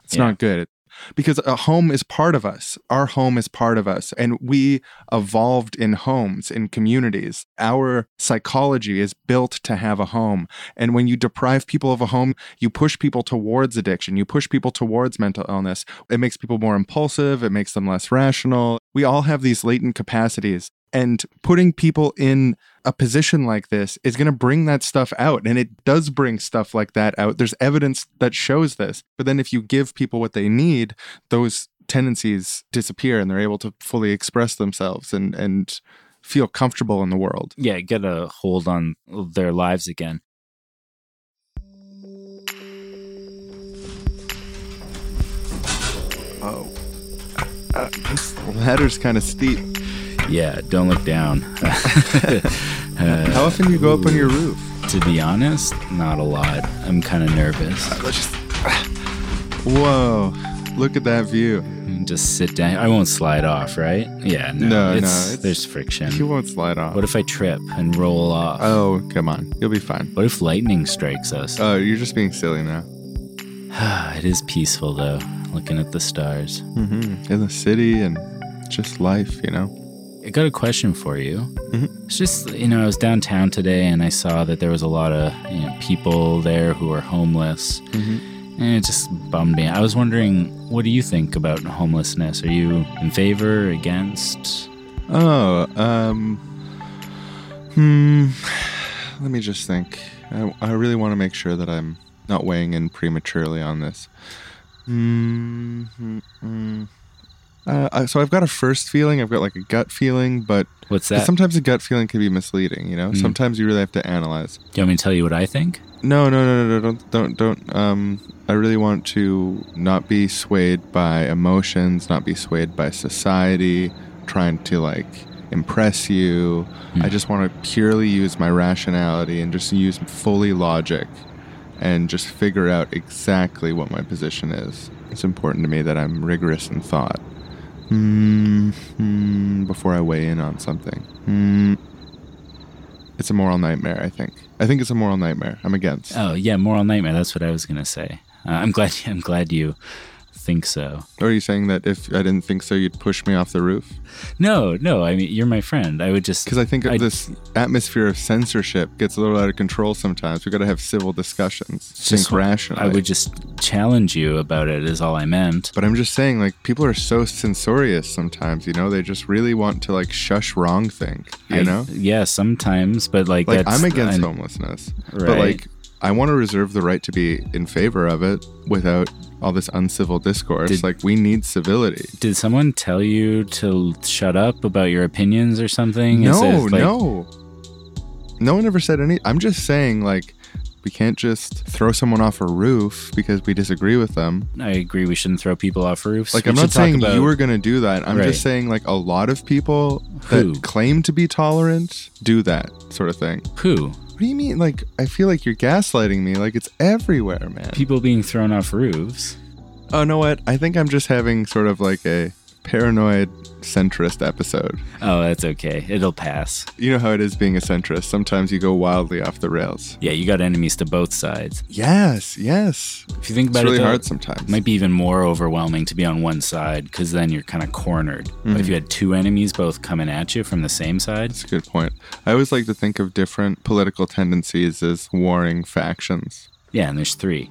It's Yeah. not good because a home is part of us. Our home is part of us. And we evolved in homes, in communities. Our psychology is built to have a home. And when you deprive people of a home, you push people towards addiction, you push people towards mental illness. It makes people more impulsive, it makes them less rational. We all have these latent capacities. And putting people in a position like this is going to bring that stuff out. And it does bring stuff like that out. There's evidence that shows this. But then if you give people what they need, those tendencies disappear and they're able to fully express themselves and, and feel comfortable in the world. Yeah, get a hold on their lives again. Oh. Uh, this ladder's kind of steep. Yeah, don't look down. (laughs) Uh, How often do you go up on your roof? To be honest, not a lot. I'm kind of nervous. Let's just. Whoa. Look at that view. Just sit down. I won't slide off, right? Yeah, no. No, no, it's, it's- there's friction. You won't slide off. What if I trip and roll off? Oh, come on. You'll be fine. What if lightning strikes us? Oh, you're just being silly now. (sighs) it is peaceful, though, looking at the stars. Mm-hmm. In the city and just life, you know? I got a question for you. Mhm. It's just, you know, I was downtown today and I saw that there was a lot of you know, people there who are homeless. Mm-hmm. And it just bummed me. I was wondering, what do you think about homelessness? Are you in favor, against? Oh, um. Hmm. Let me just think. I, I really want to make sure that I'm not weighing in prematurely on this. Hmm. Uh, so I've got a first feeling. I've got like a gut feeling, but what's that? sometimes a gut feeling can be misleading. You know, Mm. sometimes you really have to analyze. Do you want me to tell you what I think? No, no, no, no, no, don't, don't, don't. Um, I really want to not be swayed by emotions, not be swayed by society, trying to like impress you. I just want to purely use my rationality and just use fully logic and just figure out exactly what my position is. It's important to me that I'm rigorous in thought. Hmm, hmm, before I weigh in on something. Hmm. It's a moral nightmare, I think. I think it's a moral nightmare. I'm against. Oh yeah, moral nightmare. That's what I was gonna say. Uh, I'm glad. (laughs) I'm glad you think so. Are you saying that if I didn't think so, you'd push me off the roof? No, no. I mean, you're my friend. I would just Because I think I'd- this atmosphere of censorship gets a little out of control sometimes. We got to have civil discussions. just- think rationally. I would just challenge you about it. Is all I meant. But I'm just saying, like, people are so censorious sometimes, you know? They just really want to, like, shush wrong think, you I- know? Yeah, sometimes, but like, Like, that's, I'm against I- homelessness. But, Right. like, I want to reserve the right to be in favor of it without all this uncivil discourse. Did- like, we need civility. Did someone tell you to shut up about your opinions or something? No, it, like- no. No one ever said any. I'm just saying, like, we can't just throw someone off a roof because we disagree with them. I agree. We shouldn't throw people off roofs. Like, We I'm not saying about- you were going to do that. I'm Right. just saying, like, a lot of people that Who? claim to be tolerant do that sort of thing. Who? What do you mean? Like, I feel like you're gaslighting me. Like, it's everywhere, man. People being thrown off roofs. Oh, know what? I think I'm just having sort of like a paranoid centrist episode. Oh, that's okay. It'll pass. You know how it is being a centrist. Sometimes you go wildly off the rails. Yeah, you got enemies to both sides. Yes, yes. If you think It's about really it, though, hard sometimes. It might be even more overwhelming to be on one side because then you're kind of cornered. But Mhm. if you had two enemies both coming at you from the same side, That's a good point. I always like to think of different political tendencies as warring factions. yeah, and there's three.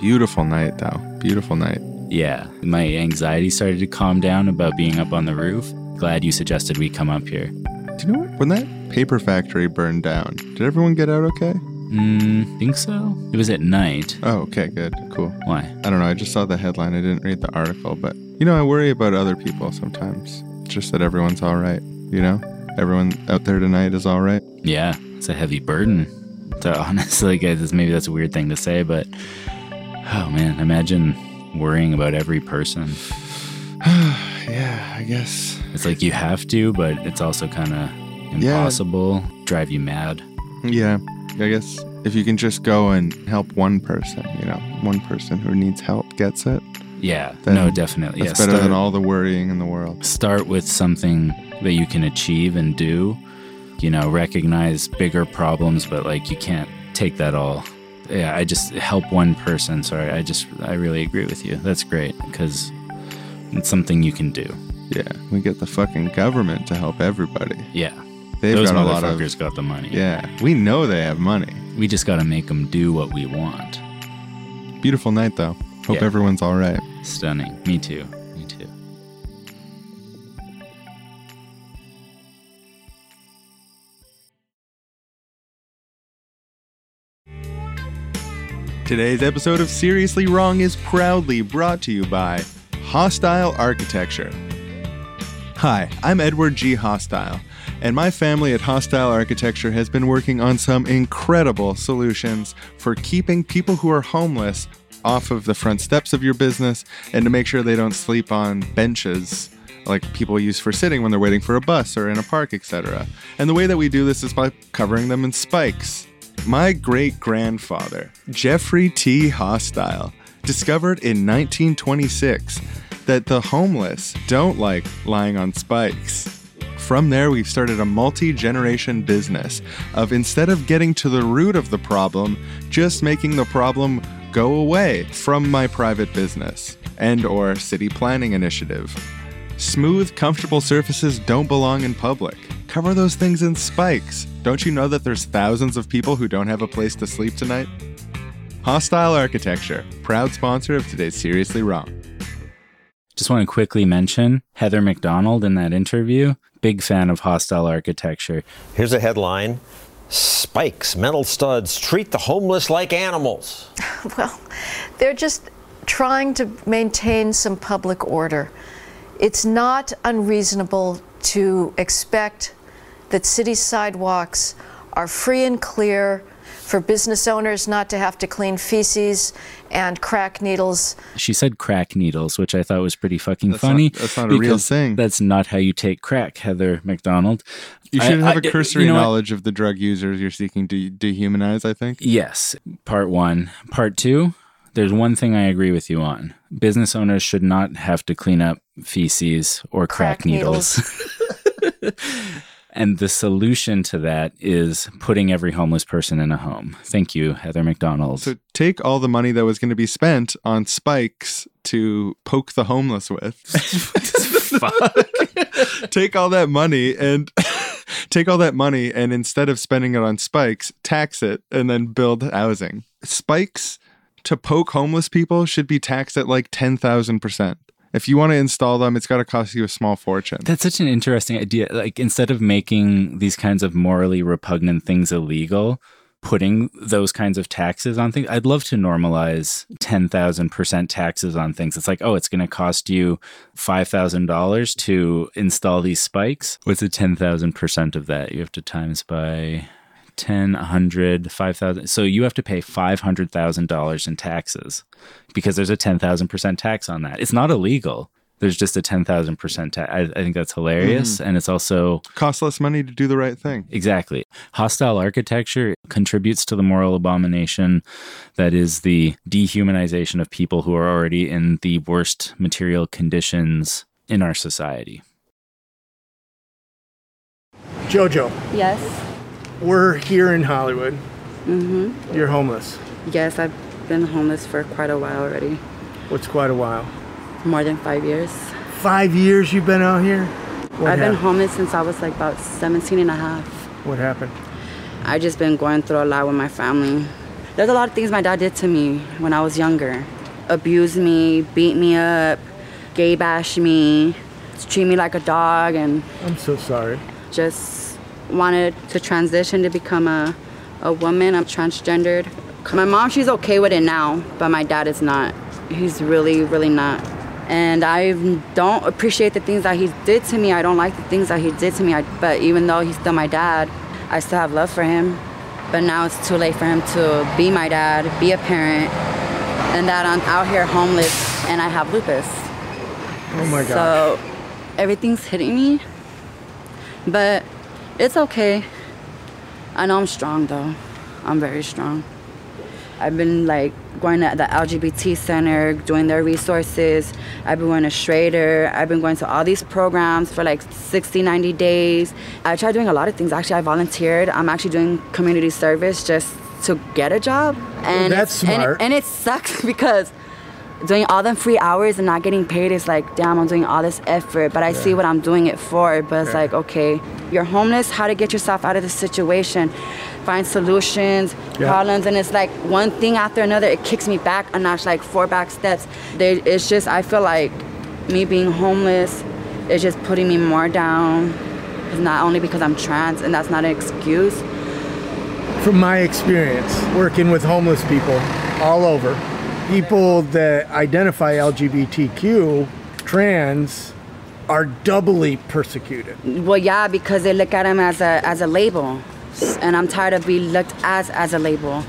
Beautiful night, though. Beautiful night. Yeah, my anxiety started to calm down about being up on the roof. Glad you suggested we come up here. Do you know what? When that paper factory burned down, did everyone get out okay? Mm, think so? It was at night. Oh, okay, good, cool. Why? I don't know. I just saw the headline. I didn't read the article, but you know, I worry about other people sometimes. Just that everyone's all right. You know, everyone out there tonight is all right. Yeah, it's a heavy burden. To honestly, guys, (laughs) maybe that's a weird thing to say, but oh man, imagine worrying about every person. (sighs) yeah, I guess. It's like you have to, but it's also kind of Yeah. impossible. Drive you mad. Yeah, I guess if you can just go and help one person, you know, one person who needs help gets it. Yeah, no, definitely. That's yeah, better than all the worrying in the world. start with something that you can achieve and do. You know, recognize bigger problems, but like you can't take that all. Yeah, I just help one person. Sorry, I just I really agree with you. That's great because it's something you can do. Yeah, we get the fucking government to help everybody. Yeah, They've those got a lot of. got the money. Yeah, we know they have money. we just got to make them do what we want. Beautiful night though. Hope Yeah. everyone's all right. Stunning. Me too. Today's episode of Seriously Wrong is proudly brought to you by Hostile Architecture. Hi, I'm Edward G. Hostile, and my family at Hostile Architecture has been working on some incredible solutions for keeping people who are homeless off of the front steps of your business and to make sure they don't sleep on benches like people use for sitting when they're waiting for a bus or in a park, etc. And the way that we do this is by covering them in spikes. My great grandfather, Jeffrey T. Hostile, discovered in 1926 that the homeless don't like lying on spikes. From there, we've started a multi generation business of instead of getting to the root of the problem, just making the problem go away from my private business and or city planning initiative. Smooth, comfortable surfaces don't belong in public. Cover those things in spikes. Don't you know that there's thousands of people who don't have a place to sleep tonight? Hostile Architecture, proud sponsor of today's Seriously Wrong. Just want to quickly mention Heather Mac Donald in that interview. Big fan of hostile architecture. Here's a headline Spikes, metal studs, treat the homeless like animals. (laughs) Well, they're just trying to maintain some public order. It's not unreasonable to expect that city sidewalks are free and clear for business owners not to have to clean feces and crack needles. She said crack needles, which I thought was pretty fucking That's funny. not- that's not a real thing. That's not how you take crack, Heather Mac Donald. You I- should have I- a cursory you know what? knowledge of the drug users you're seeking to dehumanize, I think. Yes, part one. Part two, there's one thing I agree with you on. Business owners should not have to clean up feces or crack, Crack needles. (laughs) And the solution to that is putting every homeless person in a home. Thank you, Heather Mac Donald. So take all the money that was going to be spent on spikes to poke the homeless with. (laughs) (laughs) take all that money and (laughs) take all that money and instead of spending it on spikes, tax it and then build housing. Spikes to poke homeless people should be taxed at like 10,000%. If you want to install them, it's got to cost you a small fortune. That's such an interesting idea. Like instead of making these kinds of morally repugnant things illegal, putting those kinds of taxes on things. I'd love to normalize 10,000% taxes on things. It's like, oh, it's going to cost you $5,000 to install these spikes. What's the 10,000% of that? You have to times by 10, 100, 5,000. So you have to pay $500,000 in taxes because there's a 10,000% tax on that. It's not illegal. There's just a 10,000% tax. I, I, think that's hilarious. Mhm. And it's also Costs less money to do the right thing. Exactly. Hostile architecture contributes to the moral abomination that is the dehumanization of people who are already in the worst material conditions in our society. Jojo, Yes. We're here in Hollywood. Mhm. You're homeless. Yes, I've been homeless for quite a while already. What's quite a while? More than five years. Five years you've been out here? What I've been homeless since I was like about 17 and a half. What happened? I've just been going through a lot with my family. There's a lot of things my dad did to me when I was younger. Abused me, beat me up, gay bashed me, treat me like a dog and I'm so sorry. just wanted to transition to become a, a woman. I'm transgendered. My mom, she's okay with it now, but my dad is not. He's really, really not. And I don't appreciate the things that he did to me. I don't like the things that he did to me. I, but even though he's still my dad, I still have love for him. But now it's too late for him to be my dad, be a parent, and that I'm out here homeless and I have lupus. Oh my god. So everything's hitting me. But it's okay. I know I'm strong though. I'm very strong. I've been like going to the LGBT center, doing their resources. I've been going to Schrader. I've been going to all these programs for like 60, 90 days. I tried doing a lot of things. Actually, I volunteered. I'm actually doing community service just to get a job. And that's it's- and it- smart. and it sucks (laughs) because doing all them free hours and not getting paid is like, damn, I'm doing all this effort, but I see what I'm doing it for. But it's Yeah. like, okay, you're homeless, how to get yourself out of the situation, find solutions, Yeah. problems, and it's like one thing after another, it kicks me back a notch, like four back steps. It's just, I feel like me being homeless is just putting me more down. It's not only because I'm trans, and that's not an excuse. From my experience working with homeless people all over, people that identify LGBTQ, trans, are doubly persecuted. Well, yeah, because they look at them as a as a label, and I'm tired of being looked as as a label.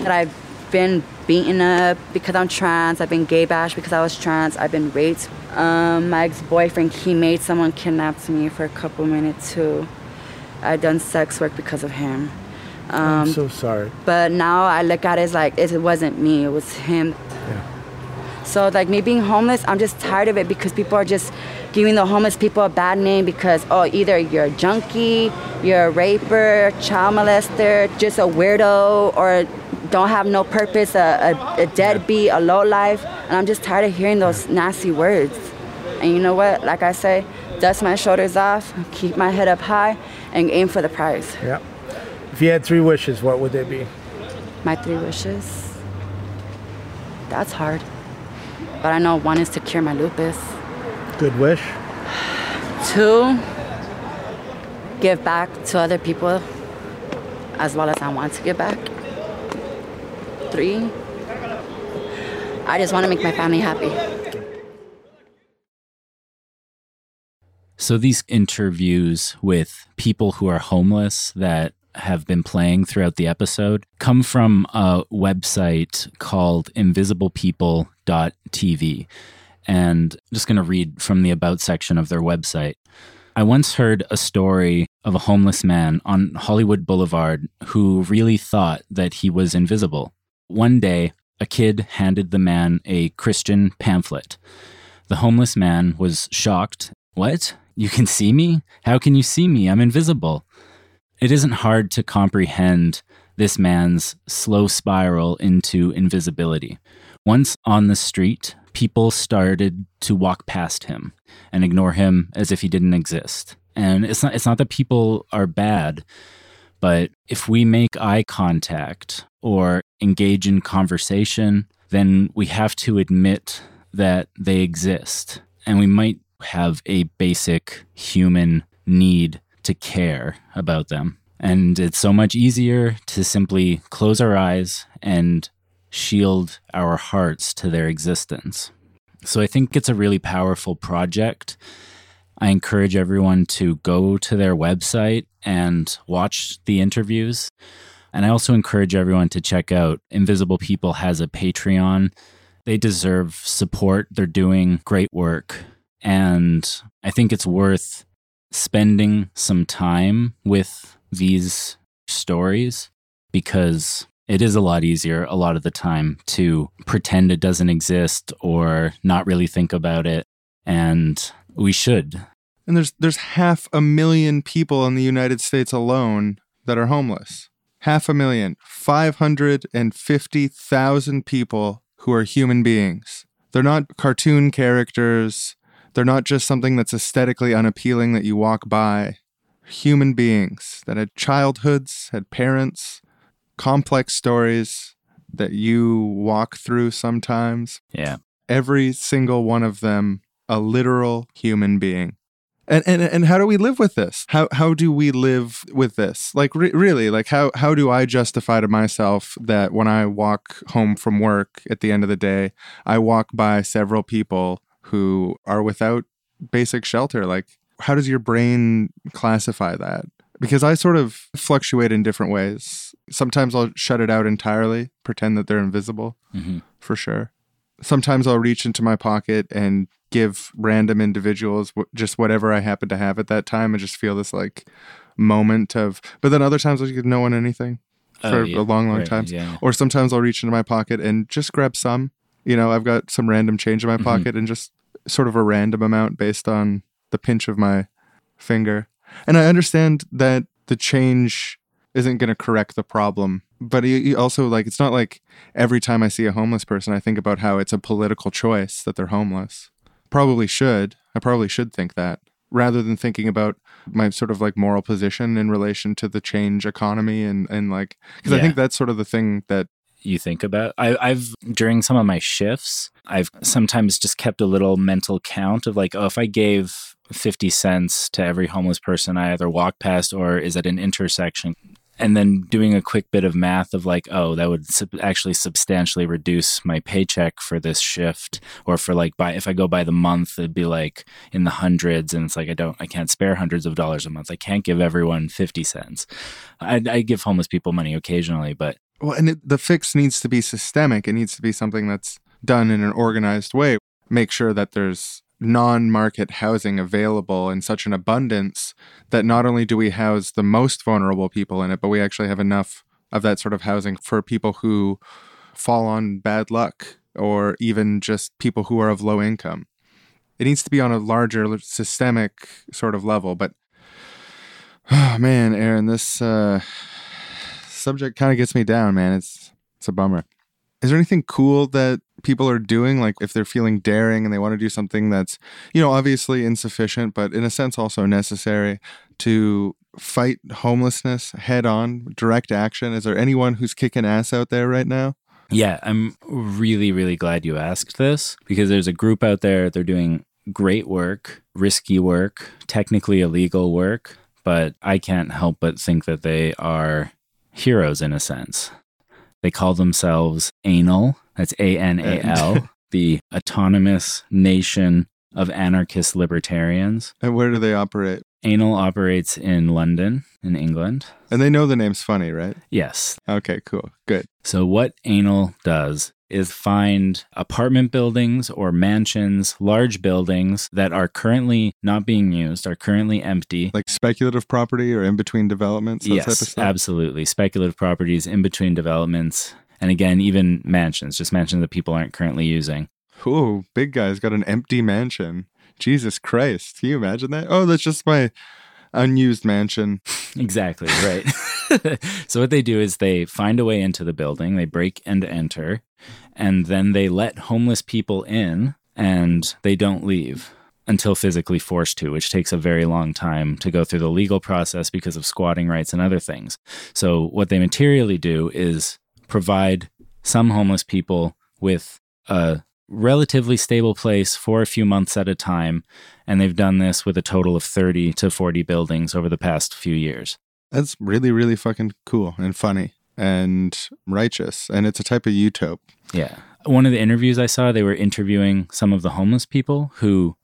That I've been beaten up because I'm trans. I've been gay bashed because I was trans. I've been raped. Um, my ex-boyfriend, he made someone kidnap me for a couple minutes too. I've done sex work because of him. I'm Um, so sorry. but now I look at it as like it wasn't me, it was him. So like me being homeless, I'm just tired of it because people are just giving the homeless people a bad name because oh either you're a junkie, you're a raper, child molester, just a weirdo, or don't have no purpose, a, a, a deadbeat, a low life, and I'm just tired of hearing those nasty words. And you know what? Like I say, dust my shoulders off, keep my head up high, and aim for the prize. Yeah. If you had three wishes, what would they be? My three wishes. That's hard. But I know one is to cure my lupus. Good wish. Two, give back to other people as well as I want to give back. Three, I just want to make my family happy. So these interviews with people who are homeless that have been playing throughout the episode come from a website called invisiblepeople.tv. And I'm just going to read from the about section of their website. I once heard a story of a homeless man on Hollywood Boulevard who really thought that he was invisible. One day, a kid handed the man a Christian pamphlet. The homeless man was shocked. What? You can see me? How can you see me? I'm invisible. It isn't hard to comprehend this man's slow spiral into invisibility. Once on the street, people started to walk past him and ignore him as if he didn't exist. And it's not it's not that people are bad, but if we make eye contact or engage in conversation, then we have to admit that they exist. And we might have a basic human need to care about them. And it's so much easier to simply close our eyes and shield our hearts to their existence. So I think it's a really powerful project. I encourage everyone to go to their website and watch the interviews. And I also encourage everyone to check out Invisible People has a Patreon. They deserve support. They're doing great work. And I think it's worth spending some time with these stories because it is a lot easier a lot of the time to pretend it doesn't exist or not really think about it. And we should. And there's there's half a million people in the United States alone that are homeless. Half a million. 550,000 people who are human beings. They're not cartoon characters. They're not just something that's aesthetically unappealing that you walk by. Human beings that had childhoods, had parents, complex stories that you walk through sometimes. Yeah. Every single one of them a literal human being. And, and and how do we live with this? How how do we live with this? Like re- really, like how how do I justify to myself that when I walk home from work at the end of the day, I walk by several people who are without basic shelter? Like how does your brain classify that? Because I sort of fluctuate in different ways. Sometimes I'll shut it out entirely, pretend that they're invisible, Mhm. for sure. Sometimes I'll reach into my pocket and give random individuals just whatever I happen to have at that time and just feel this like moment of, but then other times I'll give no one anything Oh, for yeah. a long, long Right, time. yeah. Or sometimes I'll reach into my pocket and just grab some. You know, I've got some random change in my Mhm. pocket and just sort of a random amount based on the pinch of my finger. And I understand that the change isn't going to correct the problem. But also like it's not like every time I see a homeless person, I think about how it's a political choice that they're homeless. Probably should. I probably should think that rather than thinking about my sort of like moral position in relation to the change economy and and like because I think that's sort of the thing that you think about. I, I've during some of my shifts, I've sometimes just kept a little mental count of like, oh, if I gave fifty cents to every homeless person I either walk past or is at an intersection, and then doing a quick bit of math of like, oh, that would sub- actually substantially reduce my paycheck for this shift, or for like by if I go by the month, it'd be like in the hundreds, and it's like I don't, I can't spare hundreds of dollars a month. I can't give everyone fifty cents. I, I give homeless people money occasionally, but Well, and it, the fix needs to be systemic. It needs to be something that's done in an organized way. Make sure that there's non market housing available in such an abundance that not only do we house the most vulnerable people in it, but we actually have enough of that sort of housing for people who fall on bad luck or even just people who are of low income. It needs to be on a larger systemic sort of level. But, oh (sighs) man, Aaron, this. Uh, subject kind of gets me down, man. It's it's a bummer. Is there anything cool that people are doing like if they're feeling daring and they want to do something that's, you know, obviously insufficient but in a sense also necessary to fight homelessness head on, direct action? Is there anyone who's kicking ass out there right now? Yeah, I'm really, really glad you asked this because there's a group out there. They're doing great work, risky work, technically illegal work, but I can't help but think that they are heroes in a sense. They call themselves ANAL, that's A N A L, (laughs) the Autonomous Nation of Anarchist Libertarians. And where do they operate? ANAL operates in London, in England. And they know the name's funny, right? Yes. Okay, cool. Good. So, what Anal does is find apartment buildings or mansions, large buildings that are currently not being used, are currently empty. Like speculative property or in between developments, that type of yes, stuff. absolutely. Speculative properties in between developments. And again, even mansions, just mansions that people aren't currently using. Ooh, big guy's got an empty mansion. Jesus Christ. Can you imagine that? Oh, that's just my unused mansion. (laughs) Exactly, right. (laughs) so what they do is they find a way into the building, they break and enter, and then they let homeless people in and they don't leave until physically forced to, which takes a very long time to go through the legal process because of squatting rights and other things. So what they materially do is provide some homeless people with a relatively stable place for a few months at a time. And they've done this with a total of 30 to 40 buildings over the past few years. That's really, really fucking cool and funny and righteous. And it's a type of utop. Yeah. One of the interviews I saw, they were interviewing some of the homeless people who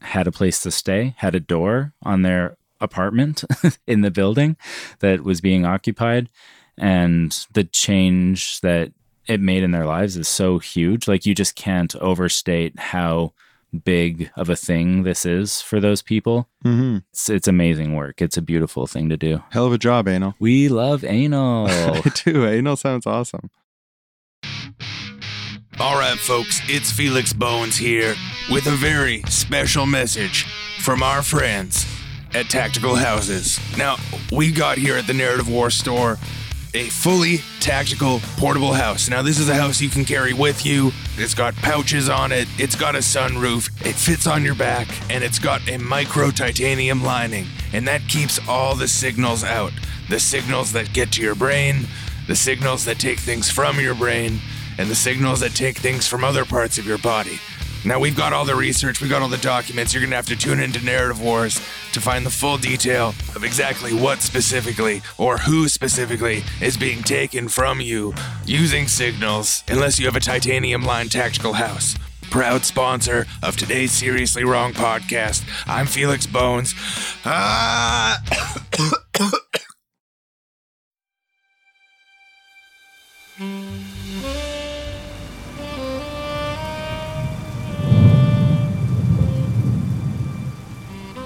had a place to stay, had a door on their apartment (laughs) in the building that was being occupied. And the change that it made in their lives is so huge. Like you just can't overstate how big of a thing this is for those people. Mm-hmm. It's, it's amazing work. It's a beautiful thing to do. Hell of a job, Anal. We love anal. (laughs) I do. Anal sounds awesome. All right, folks, it's Felix Bones here with a very special message from our friends at Tactical Houses. Now, we got here at the Narrative War store a fully tactical portable house. Now, this is a house you can carry with you. It's got pouches on it, it's got a sunroof, it fits on your back, and it's got a micro titanium lining. And that keeps all the signals out the signals that get to your brain, the signals that take things from your brain, and the signals that take things from other parts of your body. Now, we've got all the research, we've got all the documents. You're going to have to tune into Narrative Wars to find the full detail of exactly what specifically or who specifically is being taken from you using signals, unless you have a titanium line tactical house. Proud sponsor of today's Seriously Wrong podcast. I'm Felix Bones. (coughs) Ah!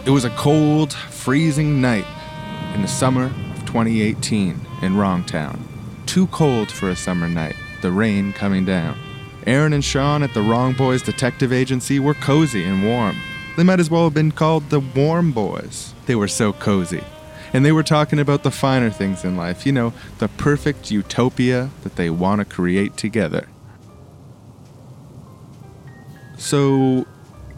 It was a cold, freezing night in the summer of 2018 in Wrongtown. Too cold for a summer night, the rain coming down. Aaron and Sean at the Wrong Boys Detective Agency were cozy and warm. They might as well have been called the Warm Boys. They were so cozy. And they were talking about the finer things in life, you know, the perfect utopia that they want to create together. So,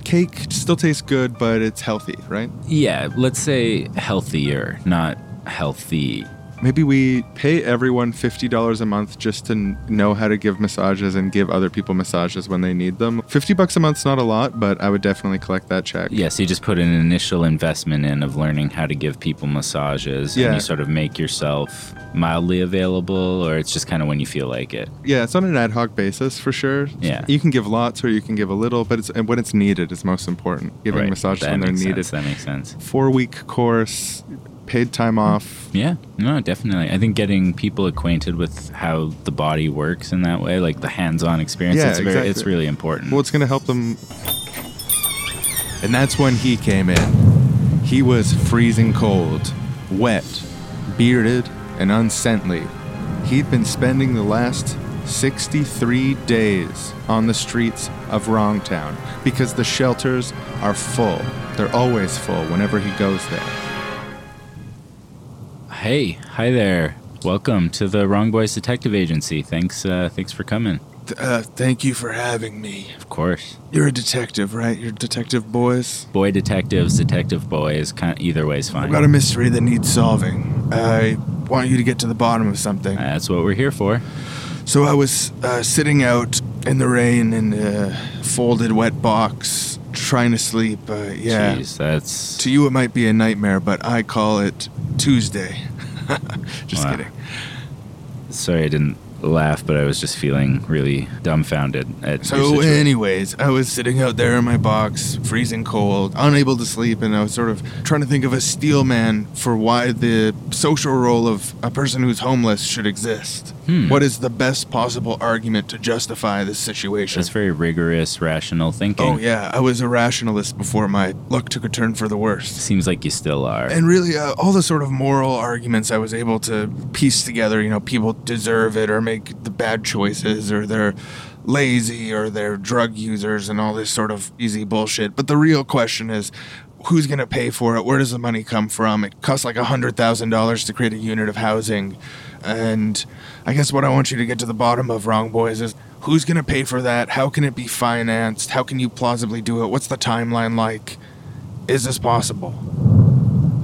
cake still tastes good, but it's healthy, right? Yeah, let's say healthier, not healthy. Maybe we pay everyone $50 a month just to know how to give massages and give other people massages when they need them. 50 bucks a month's not a lot, but I would definitely collect that check. Yes, you just put an initial investment in of learning how to give people massages Yeah. and you sort of make yourself mildly available or it's just kind of when you feel like it. Yeah, it's on an ad hoc basis for sure. Yeah. You can give lots or you can give a little, but it's and when it's needed is most important. Giving Right, massages that when they're needed. sense, that makes sense. Four week course, paid time hmm. off. Yeah, no, definitely. I think getting people acquainted with how the body works in that way, like the hands-on experience, Yeah, it's, very, it's really important. Well, it's going to help them. And that's when he came in. He was freezing cold, wet, bearded, and unscently. He'd been spending the last 63 days on the streets of Wrongtown because the shelters are full. They're always full whenever he goes there. Hey, hi there. Welcome to the Wrong Boys Detective Agency. Thanks, uh, thanks for coming. Th- uh, thank you for having me. Of course. You're a detective, right? You're detective boys? Boy detectives, detective boys, kind of, either way is fine. I've got a mystery that needs solving. I want you to get to the bottom of something. That's what we're here for. So I was uh, sitting out in the rain in a folded wet box, trying to sleep. Uh, yeah. Jeez, that's. To you, it might be a nightmare, but I call it Tuesday. (laughs) Just Wow. kidding. Sorry, I didn't laugh, but I was just feeling really dumbfounded at. So, anyways, I was sitting out there in my box, freezing cold, unable to sleep, and I was sort of trying to think of a steel man for why the social role of a person who's homeless should exist. Hmm. What is the best possible argument to justify this situation? That's very rigorous, rational thinking. Oh, yeah, I was a rationalist before my luck took a turn for the worst. Seems like you still are. And really, uh, all the sort of moral arguments I was able to piece together, you know, people deserve it or make the bad choices or they're lazy or they're drug users and all this sort of easy bullshit. But the real question is who's going to pay for it? Where does the money come from? It costs like $100,000 to create a unit of housing. And I guess what I want you to get to the bottom of, Wrong Boys, is who's going to pay for that? How can it be financed? How can you plausibly do it? What's the timeline like? Is this possible?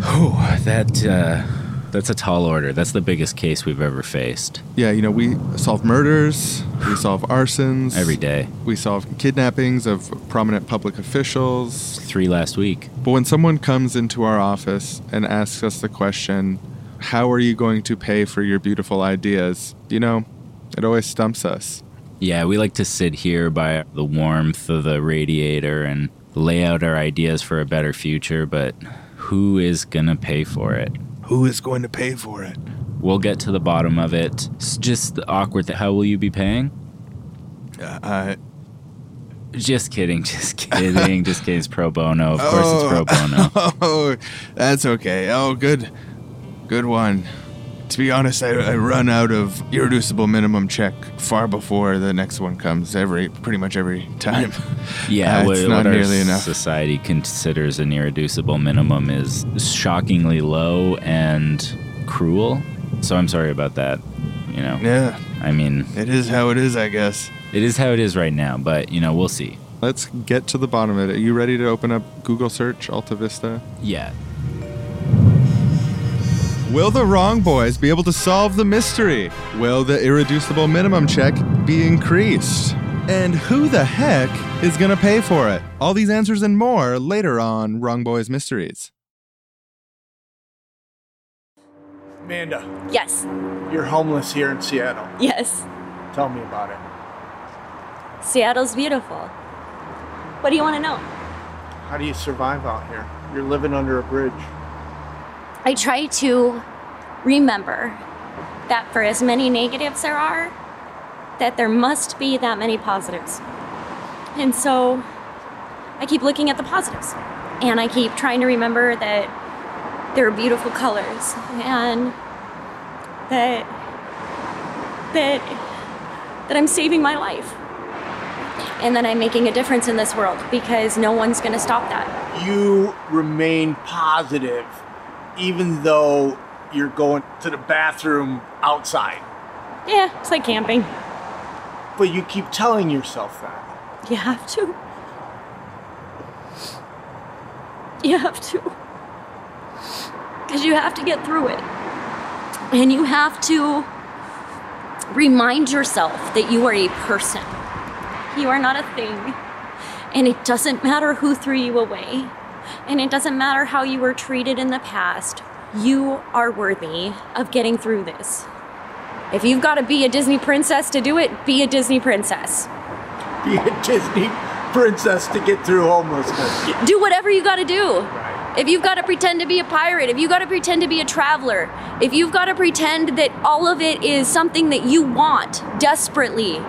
Oh, that uh, that's a tall order. That's the biggest case we've ever faced. Yeah, you know, we solve murders, we (sighs) solve arsons Every day. We solve kidnappings of prominent public officials. Three last week. But when someone comes into our office and asks us the question, how are you going to pay for your beautiful ideas? You know, it always stumps us. Yeah, we like to sit here by the warmth of the radiator and lay out our ideas for a better future, but who is going to pay for it? Who is going to pay for it? We'll get to the bottom of it. It's just awkward. How will you be paying? Uh, Just kidding. (laughs) Just kidding. just kidding. It's pro bono. Of course, it's pro (laughs) bono. (laughs) Oh, that's okay. Oh, good. Good one. To be honest, I, I run out of irreducible minimum check far before the next one comes. Every pretty much every time. Yeah, Uh, what, it's not what our nearly enough. society considers an irreducible minimum is shockingly low and cruel. So I'm sorry about that. You know. Yeah. I mean, it is how it is, I guess. It is how it is right now, but you know, we'll see. Let's get to the bottom of it. Are you ready to open up Google search Alta Vista? Yeah. Will the wrong boys be able to solve the mystery? Will the irreducible minimum check be increased? And who the heck is going to pay for it? All these answers and more later on Wrong Boys Mysteries. Amanda, Yes. you're homeless here in Seattle. Yes. Tell me about it. Seattle's beautiful. What do you want to know? How do you survive out here? You're living under a bridge. I try to remember that for as many negatives there are, that there must be that many positives. And so I keep looking at the positives. And I keep trying to remember that there are beautiful colors and that that that I'm saving my life. And that I'm making a difference in this world because no one's going to stop that. You remain positive even though you're going to the bathroom outside. Yeah, it's like camping. But you keep telling yourself that. You have to. You have to. Because you have to get through it. And you have to remind yourself that you are a person. You are not a thing. And it doesn't matter who threw you away. And it doesn't matter how you were treated in the past. You are worthy of getting through this. If you've got to be a Disney princess to do it, be a Disney princess. Be a Disney princess to get through homelessness. do whatever you got to do. If you've got to pretend to be a pirate, if you've got to pretend to be a traveler, if you've got to pretend that all of it is something that you want desperately,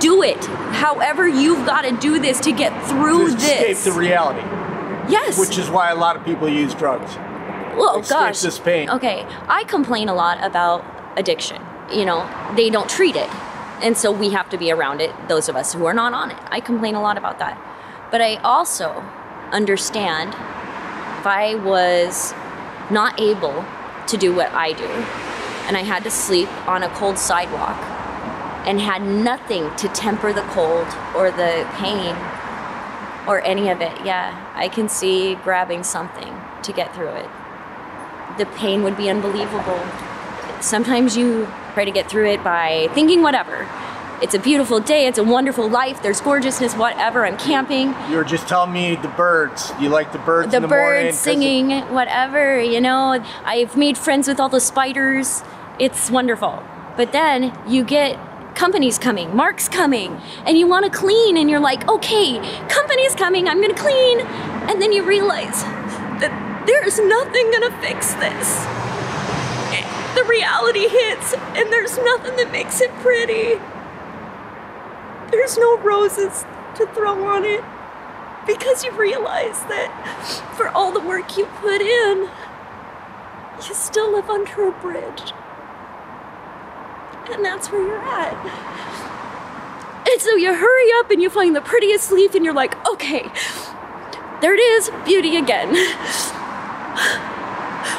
do it. However, you've got to do this to get through to escape this. the reality. Yes. Which is why a lot of people use drugs. Oh Escape gosh. this pain. Okay, I complain a lot about addiction. You know, they don't treat it. And so we have to be around it, those of us who are not on it. I complain a lot about that. But I also understand if I was not able to do what I do and I had to sleep on a cold sidewalk and had nothing to temper the cold or the pain or any of it, yeah, I can see grabbing something to get through it. The pain would be unbelievable. Sometimes you try to get through it by thinking whatever. It's a beautiful day, it's a wonderful life, there's gorgeousness, whatever. I'm camping, You were just telling me the birds. You like the birds the in the birds singing, whatever, you know. I've made friends with all the spiders. It's wonderful. But then you get companies coming, Mark's coming, and you want to clean, and you're like, okay, company's coming, I'm gonna clean. And then you realize that there's nothing gonna fix this. The reality hits, and there's nothing that makes it pretty. There's no roses to throw on it because you realize that for all the work you put in, you still live under a bridge. And that's where you're at. And so you hurry up and you find the prettiest leaf and you're like, okay, there it is, beauty again.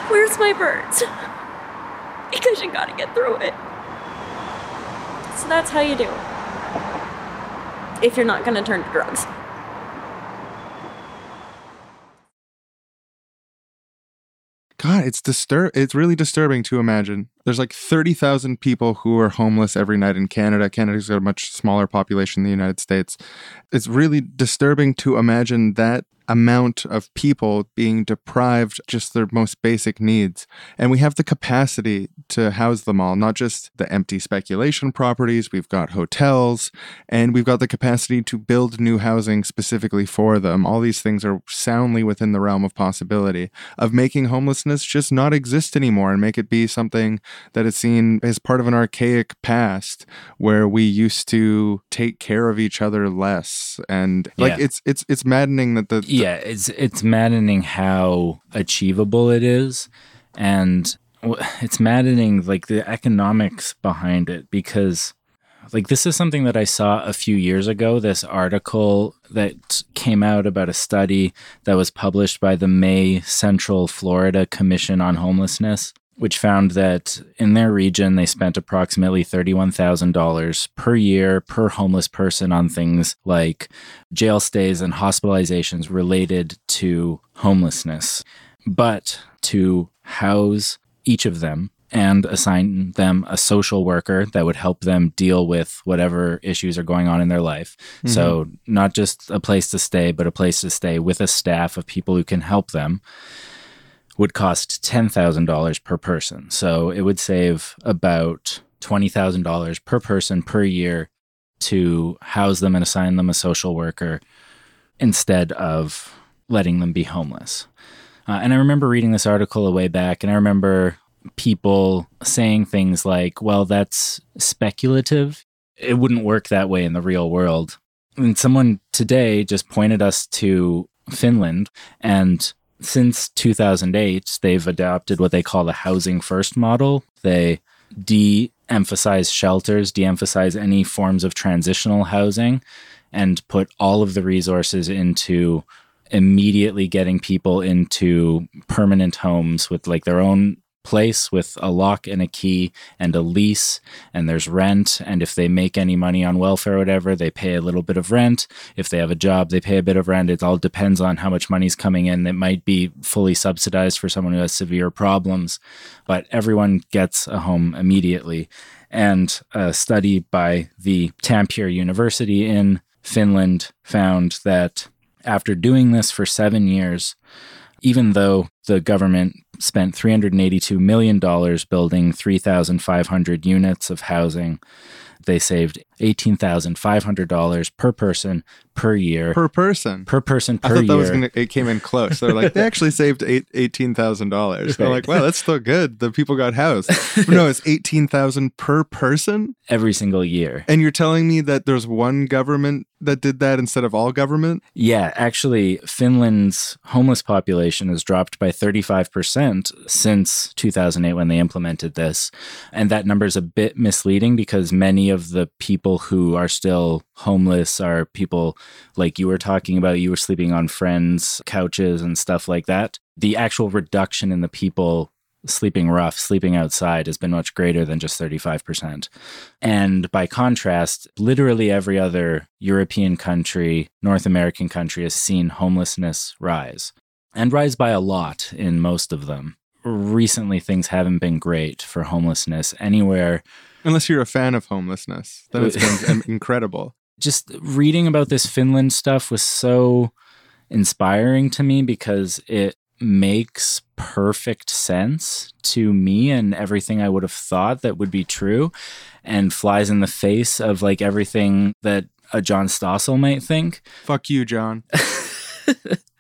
Where's my birds? Because you gotta get through it. So that's how you do it. If you're not gonna turn to drugs. God, it's disturb. It's really disturbing to imagine. There's like thirty thousand people who are homeless every night in Canada. Canada's got a much smaller population than the United States. It's really disturbing to imagine that amount of people being deprived just their most basic needs. And we have the capacity to house them all, not just the empty speculation properties. We've got hotels and we've got the capacity to build new housing specifically for them. All these things are soundly within the realm of possibility of making homelessness just not exist anymore and make it be something that is seen as part of an archaic past where we used to take care of each other less. And like Yeah. it's it's it's maddening that the, the yeah, it's it's maddening how achievable it is, and it's maddening like the economics behind it because like this is something that I saw a few years ago. This article that came out about a study that was published by the May Central Florida Commission on Homelessness. Which found that in their region, they spent approximately $31,000 per year per homeless person on things like jail stays and hospitalizations related to homelessness. But to house each of them and assign them a social worker that would help them deal with whatever issues are going on in their life. Mm-hmm. So, not just a place to stay, but a place to stay with a staff of people who can help them would cost $10,000 per person. So it would save about $20,000 per person per year to house them and assign them a social worker instead of letting them be homeless. Uh, and I remember reading this article a way back, and I remember people saying things like, well, that's speculative. It wouldn't work that way in the real world. And someone today just pointed us to Finland, and since 2008, they've adopted what they call the housing first model. They de emphasize shelters, de emphasize any forms of transitional housing, and put all of the resources into immediately getting people into permanent homes with like their own place with a lock and a key and a lease and there's rent and if they make any money on welfare or whatever they pay a little bit of rent. If they have a job they pay a bit of rent. It all depends on how much money's coming in. It might be fully subsidized for someone who has severe problems but everyone gets a home immediately. And a study by the Tampere University in Finland found that after doing this for seven years, even though the government spent $382 million building 3,500 units of housing, they saved $18,500 per person per year. per person. Per person I per thought that year. was gonna. It came in close. They're like they actually saved eighteen thousand dollars. I'm Right. like, wow, that's still good. The people got housed. (laughs) no, it's eighteen thousand per person. every single year. And you're telling me that there's one government that did that instead of all government? Yeah, actually, Finland's homeless population has dropped by 35% since 2008 when they implemented this. And that number is a bit misleading because many of the people who are still homeless are people like you were talking about. You were sleeping on friends' couches and stuff like that. The actual reduction in the people sleeping rough, sleeping outside has been much greater than just 35%. And by contrast, literally every other European country, North American country has seen homelessness rise and rise by a lot in most of them. Recently, things haven't been great for homelessness anywhere. Unless you're a fan of homelessness, then it's been (laughs) incredible. Just reading about this Finland stuff was so inspiring to me because it makes perfect sense to me and everything I would have thought that would be true and flies in the face of like everything that a John Stossel might think. Fuck you, John. (laughs)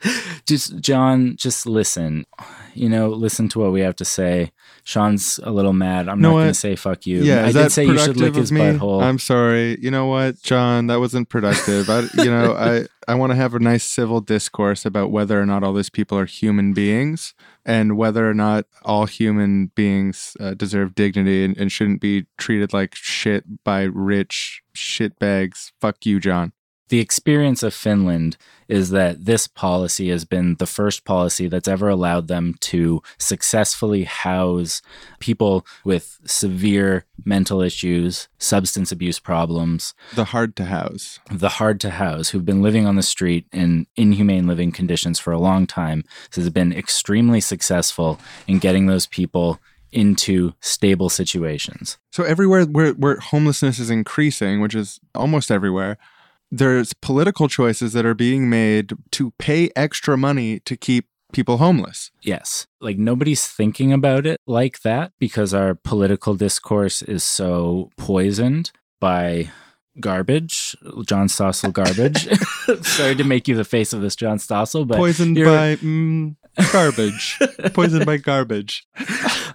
(laughs) just John, just listen. You know, listen to what we have to say. Sean's a little mad. I'm not going to say fuck you. Yeah, I did say you should lick his me? butthole. I'm sorry. You know what, John? That wasn't productive. I, you know, (laughs) I I want to have a nice civil discourse about whether or not all these people are human beings and whether or not all human beings uh, deserve dignity and, and shouldn't be treated like shit by rich shitbags. Fuck you, John. The experience of Finland is that this policy has been the first policy that's ever allowed them to successfully house people with severe mental issues, substance abuse problems, The hard to house. the hard to house, who've been living on the street in inhumane living conditions for a long time. This has been extremely successful in getting those people into stable situations. So everywhere where, where homelessness is increasing, which is almost everywhere, there's political choices that are being made to pay extra money to keep people homeless. Yes. Like nobody's thinking about it like that because our political discourse is so poisoned by garbage, John Stossel garbage. (laughs) (laughs) Sorry to make you the face of this John Stossel, but Poisoned you're- by mm, garbage. (laughs) Poisoned by garbage.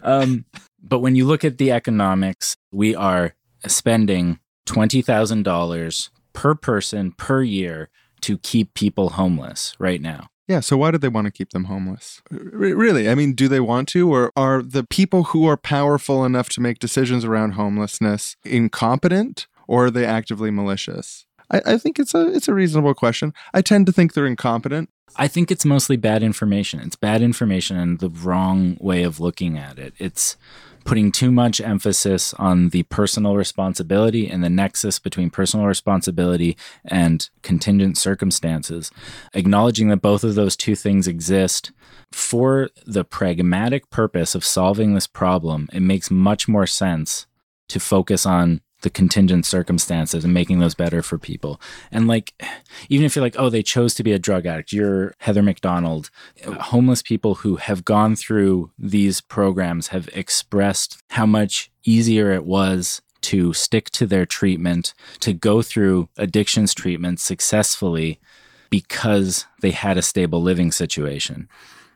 um, but when you look at the economics, we are spending $20,000 per person per year to keep people homeless right now. Yeah, so why do they want to keep them homeless? R- really? I mean, do they want to? Or are the people who are powerful enough to make decisions around homelessness incompetent or are they actively malicious? I, I think it's a it's a reasonable question. I tend to think they're incompetent. I think it's mostly bad information. It's bad information and the wrong way of looking at it. It's putting too much emphasis on the personal responsibility and the nexus between personal responsibility and contingent circumstances. Acknowledging that both of those two things exist for the pragmatic purpose of solving this problem, it makes much more sense to focus on the contingent circumstances and making those better for people. And like, even if you're like, oh, they chose to be a drug addict, you're Heather Mac Donald. Homeless people who have gone through these programs have expressed how much easier it was to stick to their treatment, to go through addictions treatment successfully because they had a stable living situation.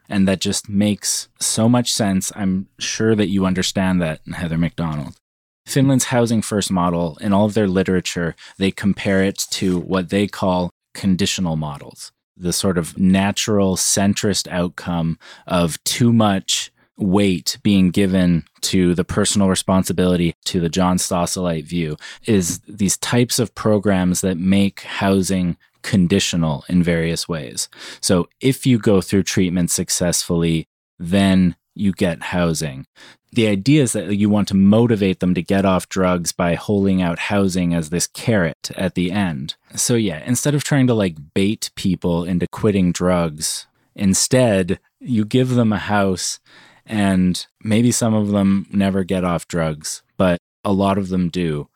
And that just makes so much sense. I'm sure that you understand that, Heather Mac Donald. Finland's housing first model, in all of their literature, they compare it to what they call conditional models, the sort of natural centrist outcome of too much weight being given to the personal responsibility to the John Stosselite view is these types of programs that make housing conditional in various ways. So if you go through treatment successfully, then you get housing. The idea is that you want to motivate them to get off drugs by holding out housing as this carrot at the end. So, yeah, instead of trying to like bait people into quitting drugs, instead you give them a house and maybe some of them never get off drugs, but a lot of them do.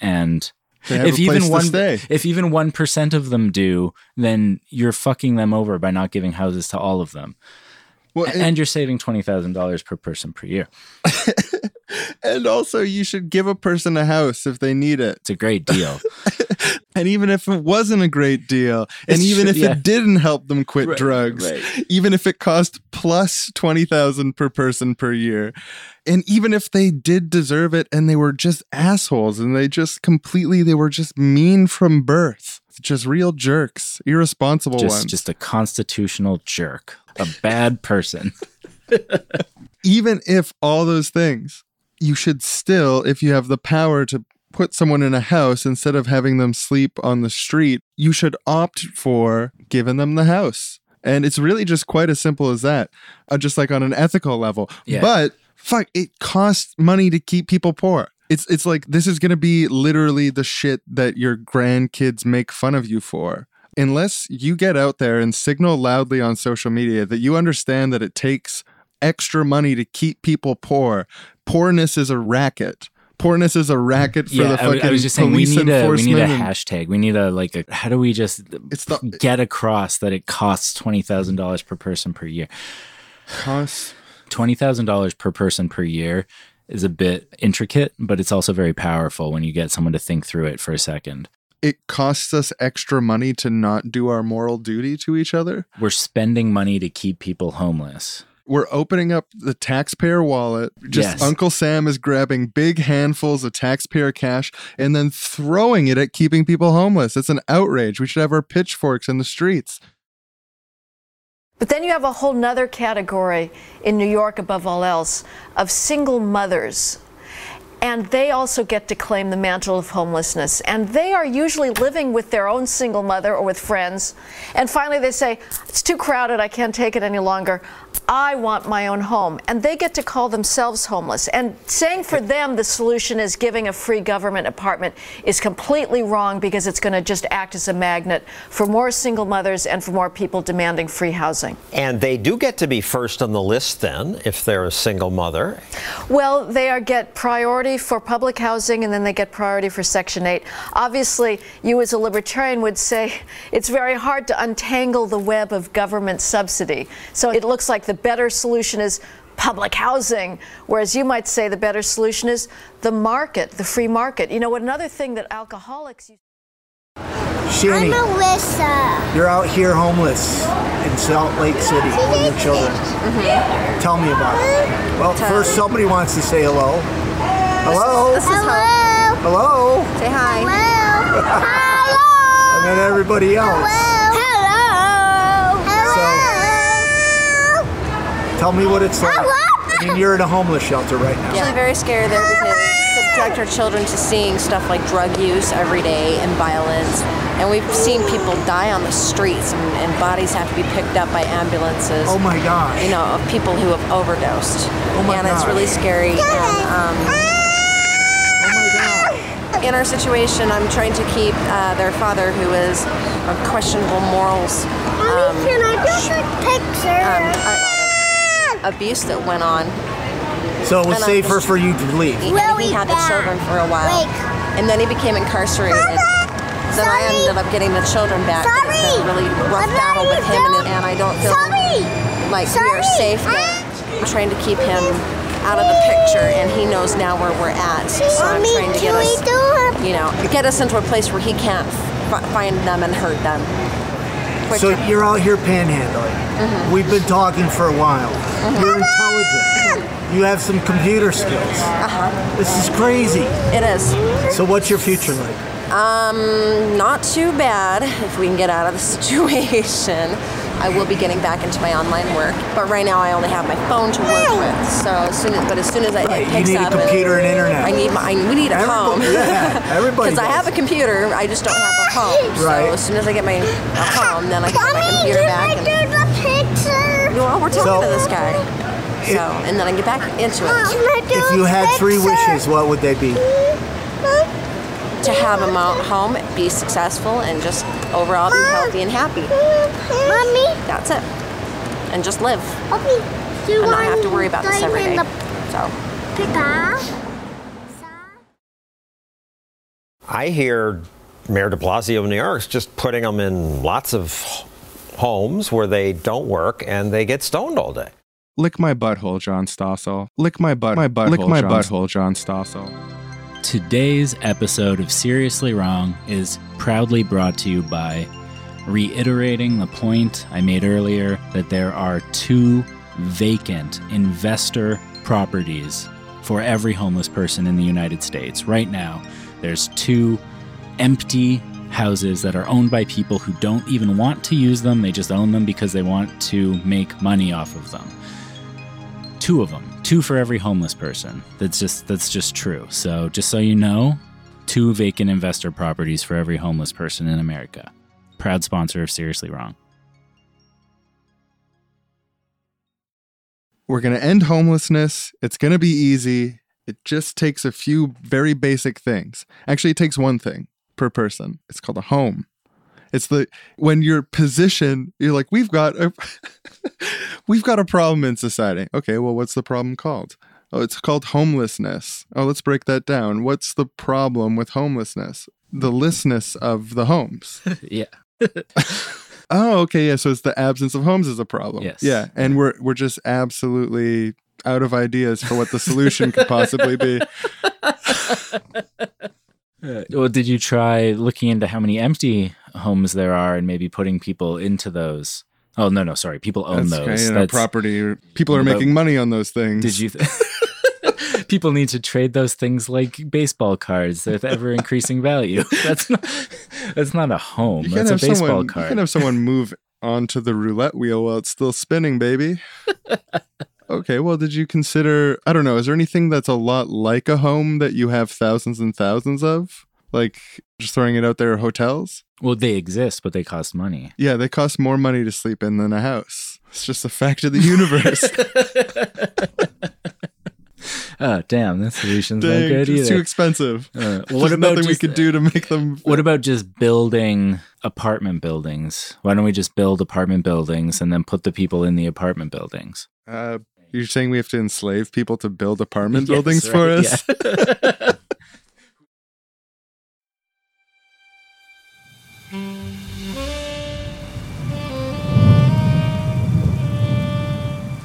And if even one if even one percent of them do, then you're fucking them over by not giving houses to all of them. Well, A- and you're saving twenty thousand dollars per person per year. (laughs) And also, you should give a person a house if they need it. It's a great deal. (laughs) and even if it wasn't a great deal, and It's even true, if yeah. it didn't help them quit Right, drugs, right. even if it cost plus 20,000 per person per year, and even if they did deserve it and they were just assholes and they just completely, they were just mean from birth, just real jerks, irresponsible just ones. just a constitutional jerk, a bad person. (laughs) even if all those things, you should still, if you have the power to put someone in a house instead of having them sleep on the street, you should opt for giving them the house. And it's really just quite as simple as that, uh, just like on an ethical level. Yeah. But fuck, it costs money to keep people poor. It's it's like this is gonna be literally the shit that your grandkids make fun of you for. Unless you get out there and signal loudly on social media that you understand that it takes extra money to keep people poor. Poorness is a racket. Poorness is a racket for the I w- fucking I was just saying we need a we need a hashtag. We need a like a how do we just It's the- get across that it costs twenty thousand dollars per person per year. Costs Twenty thousand dollars per person per year is a bit intricate, but it's also very powerful when you get someone to think through it for a second. it costs us extra money to not do our moral duty to each other. We're spending money to keep people homeless. We're opening up the taxpayer wallet. Just Yes. Uncle Sam is grabbing big handfuls of taxpayer cash and then throwing it at keeping people homeless. It's an outrage. We should have our pitchforks in the streets. But then you have a whole nother category in New York, above all else, of single mothers. And they also get to claim the mantle of homelessness. And they are usually living with their own single mother or with friends. And finally they say, It's too crowded, I can't take it any longer. I want my own home. And they get to call themselves homeless. And saying for them the solution is giving a free government apartment is completely wrong because it's going to just act as a magnet for more single mothers and for more people demanding free housing. And they do get to be first on the list then if they're a single mother. Well, they are get priority for public housing and then they get priority for Section 8. Obviously, you as a libertarian would say it's very hard to untangle the web of government subsidy. So it looks like the better solution is public housing, whereas you might say the better solution is the market, the free market. You know, what another thing that alcoholics use Shanny, Alyssa. you're out here homeless in Salt Lake City with your children. Mm-hmm. Tell me about it. Well, Tell first somebody wants to say hello. Hello. This is Hello. Hello. Say hi. Hello. (laughs) Hello. And then everybody else. Hello. Tell me what it's like. I mean, you're in a homeless shelter right now. Actually, very scary there because we subject our children to seeing stuff like drug use every day and violence. And we've seen people die on the streets and, and bodies have to be picked up by ambulances. Oh my gosh. You know, of people who have overdosed. Oh my and it's really scary. And, um, in our situation, I'm trying to keep uh, their father, who is of questionable morals, um, Can I do the picture? um, uh, abuse that went on. So it was And safer just- for you to leave. He, he had the children for a while, and then he became incarcerated. Then I ended up getting the children back. but It's been a really rough battle with him, and, and I don't feel like we are safe. I'm trying to keep him out of the picture, and he knows now where we're at. So I'm Mommy, trying to get us, do you know, get us into a place where he can't f- find them and hurt them. So you're out here panhandling. Mm-hmm. We've been talking for a while. You're intelligent. You have some computer skills. Uh-huh. This is crazy. It is. So what's your future like? Um, not too bad if we can get out of the (laughs) situation. I will be getting back into my online work, but right now I only have my phone to work with. So as soon as, but as soon as I Right, it you picks need a computer and internet. I need my, I, we need a home. Everybody- yeah, everybody (laughs) Because I have a computer, I just don't have a ah, home. So Right. as soon as I get my a home, then I can get my computer back. And, the picture? well, we're talking So- to this guy. So and then I get back into it. Oh, if you had three wishes, what would they be? To have a mo- home, be successful, and just overall be healthy and happy. Mommy. That's it. And just live. Mommy, do you and not have to worry about this to every in day. the So? I hear Mayor de Blasio of New York is just putting them in lots of homes where they don't work and they get stoned all day. Lick my butthole, John Stossel. Lick my butt. My butthole. Lick my John butthole, John Stossel. Today's episode of Seriously Wrong is proudly brought to you by reiterating the point I made earlier that there are two vacant investor properties for every homeless person in the United States. Right now, there's two empty houses that are owned by people who don't even want to use them. They just own them because they want to make money off of them. Two of them, two for every homeless person. That's just that's just true. So just so you know, two vacant investor properties for every homeless person in America. Proud sponsor of Seriously Wrong. We're going to end homelessness. It's going to be easy. It just takes a few very basic things. Actually, it takes one thing per person. It's called a home. It's the when you're positioned, you're like, we've got a (laughs) we've got a problem in society. Okay, well, what's the problem called? Oh, it's called homelessness. Oh, let's break that down. What's the problem with homelessness? The listness of the homes. (laughs) yeah. (laughs) Oh, okay, yeah. So it's the absence of homes is a problem. Yes. Yeah, and we're we're just absolutely out of ideas for what the solution could possibly be. Well, did you try looking into how many empty homes there are and maybe putting people into those? Oh no, no, sorry. People own That's those. you know, property. People are making money on those things. Did you? Th- (laughs) people need to trade those things like baseball cards with ever increasing value. (laughs) That's not. That's not a home. That's a baseball someone. card. You can have someone move onto the roulette wheel while it's still spinning, baby. (laughs) okay. Well, did you consider? I don't know. Is there anything that's a lot like a home that you have thousands and thousands of? Like just throwing it out there, hotels. well, they exist, but they cost money. Yeah, they cost more money to sleep in than a house. It's just a fact of the universe. Oh, (laughs) damn! That solution's not Dang, good it's either. too expensive. Uh, what about nothing we could do to make them? (laughs) What about just building apartment buildings? Why don't we just build apartment buildings and then put the people in the apartment buildings? Uh, you're saying we have to enslave people to build apartment (laughs) Yes, buildings for right, us? yeah.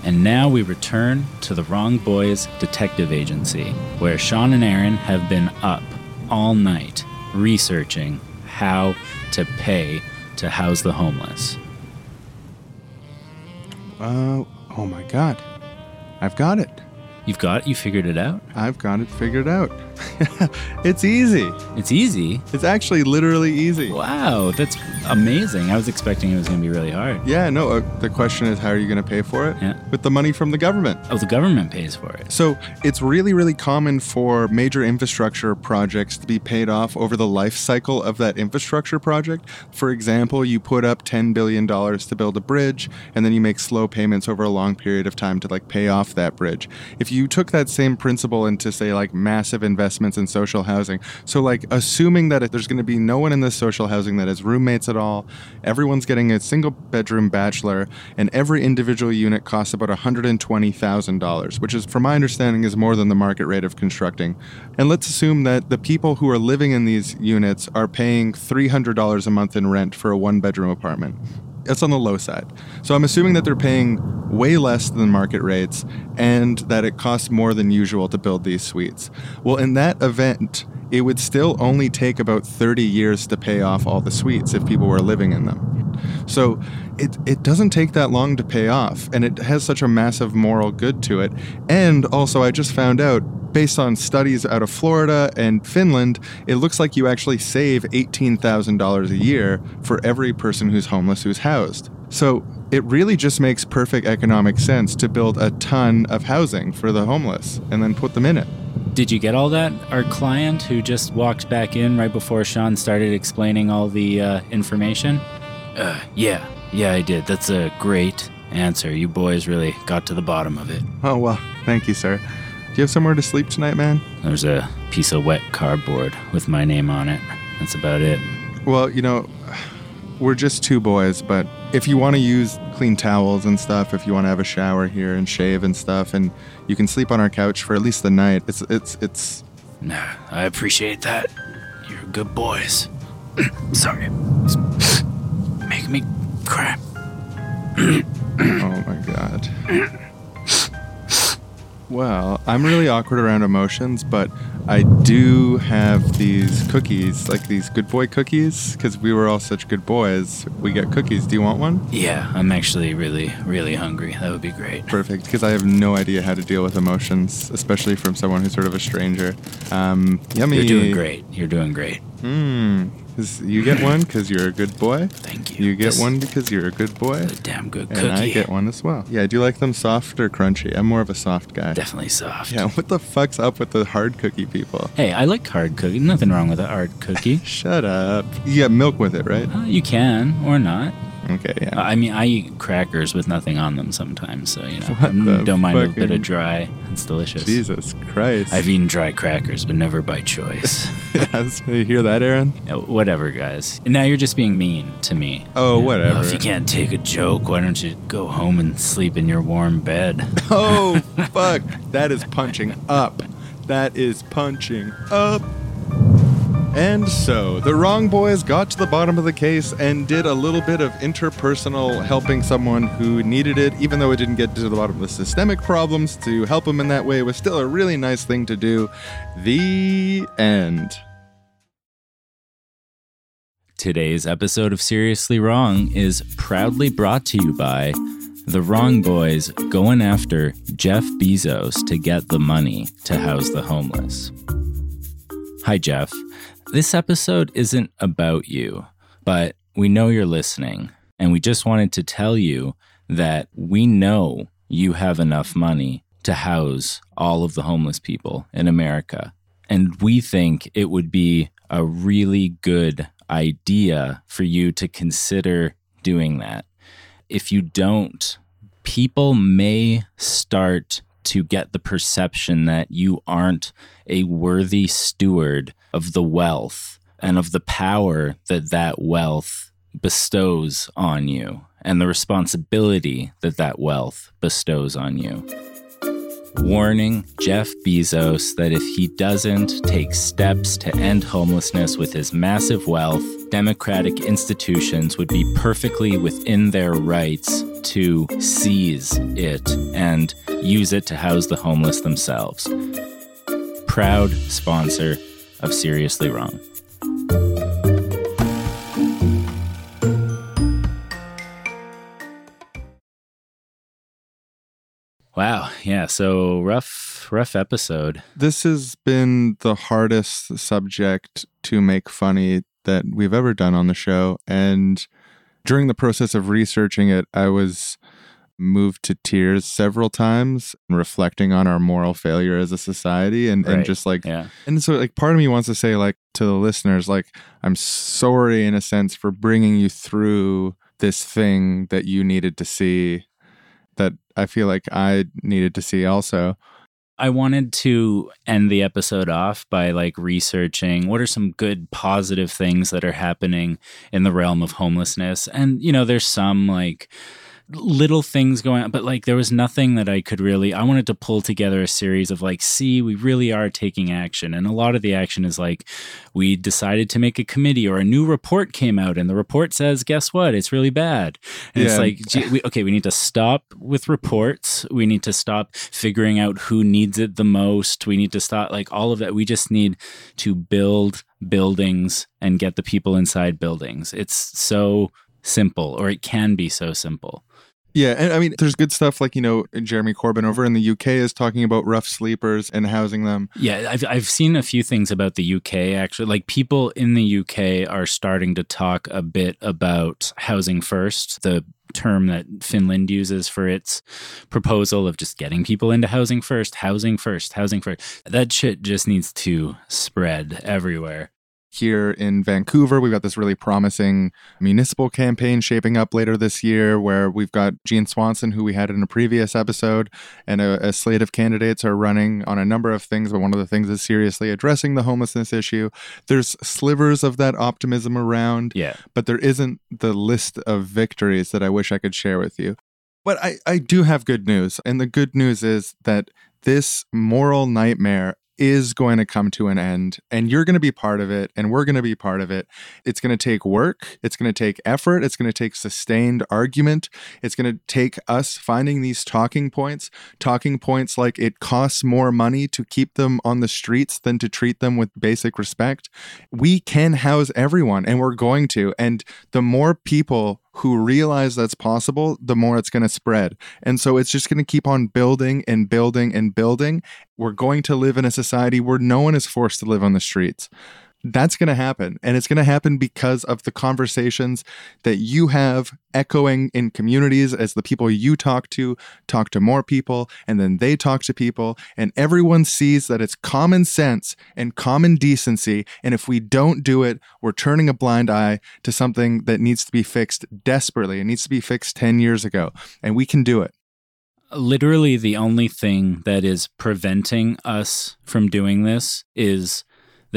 And now we return to the Wrong Boys Detective Agency, where Sean and Aaron have been up all night researching how to pay to house the homeless. Uh, oh my god. I've got it. You've got it? You figured it out? I've got it figured out. (laughs) it's easy. It's easy? It's actually literally easy. Wow, that's amazing. I was expecting it was going to be really hard. Yeah, no, uh, the question is how are you going to pay for it? Yeah. With the money from the government. Oh, the government pays for it. So it's really, really common for major infrastructure projects to be paid off over the life cycle of that infrastructure project. For example, you put up $10 billion to build a bridge, and then you make slow payments over a long period of time to like pay off that bridge. If you took that same principle into, say, like massive investments in social housing, so like assuming that there's going to be no one in this social housing that has roommates at all, everyone's getting a single bedroom bachelor, and every individual unit costs about $120,000, which is, from my understanding, is more than the market rate of constructing. And let's assume that the people who are living in these units are paying $300 a month in rent for a one bedroom apartment. That's on the low side. So I'm assuming that they're paying way less than market rates and that it costs more than usual to build these suites. Well, in that event, it would still only take about 30 years to pay off all the suites if people were living in them. So it, it doesn't take that long to pay off, and it has such a massive moral good to it. And also, I just found out, based on studies out of Florida and Finland, it looks like you actually save $18,000 a year for every person who's homeless who's housed. So it really just makes perfect economic sense to build a ton of housing for the homeless and then put them in it. Did you get all that? Our client who just walked back in right before Sean started explaining all the uh, information? Uh, yeah, yeah, I did. That's a great answer. You boys really got to the bottom of it. Oh, well, thank you, sir. Do you have somewhere to sleep tonight, man? There's a piece of wet cardboard with my name on it. That's about it. Well, you know, we're just two boys, but if you want to use clean towels and stuff, if you want to have a shower here and shave and stuff, and you can sleep on our couch for at least the night, it's it's it's. Nah, I appreciate that. You're good boys. (clears throat) Sorry. Make me cry. oh my god. Well, I'm really awkward around emotions, but I do have these cookies, like these good boy cookies, because we were all such good boys. We get cookies. Do you want one? Yeah, I'm actually really, really hungry. That would be great. Perfect, because I have no idea how to deal with emotions, especially from someone who's sort of a stranger. Um, yummy. You're doing great. You're doing great. Hmm. You get one because you're a good boy. Thank you. You get This- one because you're a good boy. A damn good cookie. And I get one as well. Yeah, do you like them soft or crunchy? I'm more of a soft guy. Definitely soft. Yeah, what the fuck's up with the hard cookie people? Hey, I like hard cookie. Nothing wrong with a hard cookie. (laughs) Shut up. You get milk with it, right? Uh, you can or not. Okay, yeah. I mean, I eat crackers with nothing on them sometimes, so you know, What mm, don't mind a bit of dry. It's delicious. Jesus Christ. I've eaten dry crackers, but never by choice. (laughs) you hear that, Aaron? Whatever, guys. Now you're just being mean to me. Oh, whatever. if you can't take a joke, why don't you go home and sleep in your warm bed? (laughs) Oh, fuck. That is punching up. That is punching up. And so, the wrong boys got to the bottom of the case and did a little bit of interpersonal helping someone who needed it, even though it didn't get to the bottom of the systemic problems. To help them in that way was still a really nice thing to do. The end. Today's episode of Seriously Wrong is proudly brought to you by the Wrong Boys going after Jeff Bezos to get the money to house the homeless. Hi, Jeff. This episode isn't about you, but we know you're listening, and we just wanted to tell you that we know you have enough money to house all of the homeless people in America. And we think it would be a really good idea for you to consider doing that. If you don't, people may start to get the perception that you aren't a worthy steward of the wealth and of the power that that wealth bestows on you and the responsibility that that wealth bestows on you warning Jeff Bezos that if he doesn't take steps to end homelessness with his massive wealth, democratic institutions would be perfectly within their rights to seize it and use it to house the homeless themselves. Proud sponsor of Seriously Wrong. Wow. Yeah. So rough, rough episode. This has been the hardest subject to make funny that we've ever done on the show. And during the process of researching it, I was moved to tears several times reflecting on our moral failure as a society and, and just like Yeah. and so like part of me wants to say like to the listeners like i'm sorry in a sense for bringing you through this thing that you needed to see i feel like i needed to see also I wanted to end the episode off by like researching what are some good positive things that are happening in the realm of homelessness. And, you know, there's some like little things going on, but like there was nothing that I could really, I wanted to pull together a series of like, see, we really are taking action. And a lot of the action is like, we decided to make a committee or a new report came out and the report says, guess what? It's really bad. And it's like, gee, we, okay, we need to stop with reports. We need to stop figuring out who needs it the most. We need to stop like all of that. We just need to build buildings and get the people inside buildings. It's so simple, or it can be so simple. Yeah, and I mean, there's good stuff like you know Jeremy Corbyn over in the UK is talking about rough sleepers and housing them. Yeah, I've I've seen a few things about the UK actually. Like people in the UK are starting to talk a bit about housing first, the term that Finland uses for its proposal of just getting people into housing first, housing first, housing first. That shit just needs to spread everywhere. Here in Vancouver, we've got this really promising municipal campaign shaping up later this year where we've got Jean Swanson, who we had in a previous episode, and a, a slate of candidates are running on a number of things, but one of the things is seriously addressing the homelessness issue. There's slivers of that optimism around, Yeah. but there isn't the list of victories that I wish I could share with you. But I, I do have good news. And the good news is that this moral nightmare is going to come to an end and you're going to be part of it and we're going to be part of it. It's going to take work, it's going to take effort, it's going to take sustained argument. It's going to take us finding these talking points, talking points like it costs more money to keep them on the streets than to treat them with basic respect. We can house everyone and we're going to and the more people who realize that's possible, the more it's going to spread. And so it's just going to keep on building and building and building. We're going to live in a society where no one is forced to live on the streets. That's going to happen. And it's going to happen because of the conversations that you have echoing in communities as the people you talk to talk to more people, and then they talk to people, and everyone sees that it's common sense and common decency. And if we don't do it, we're turning a blind eye to something that needs to be fixed desperately. It needs to be fixed 10 years ago, and we can do it. literally the only thing that is preventing us from doing this is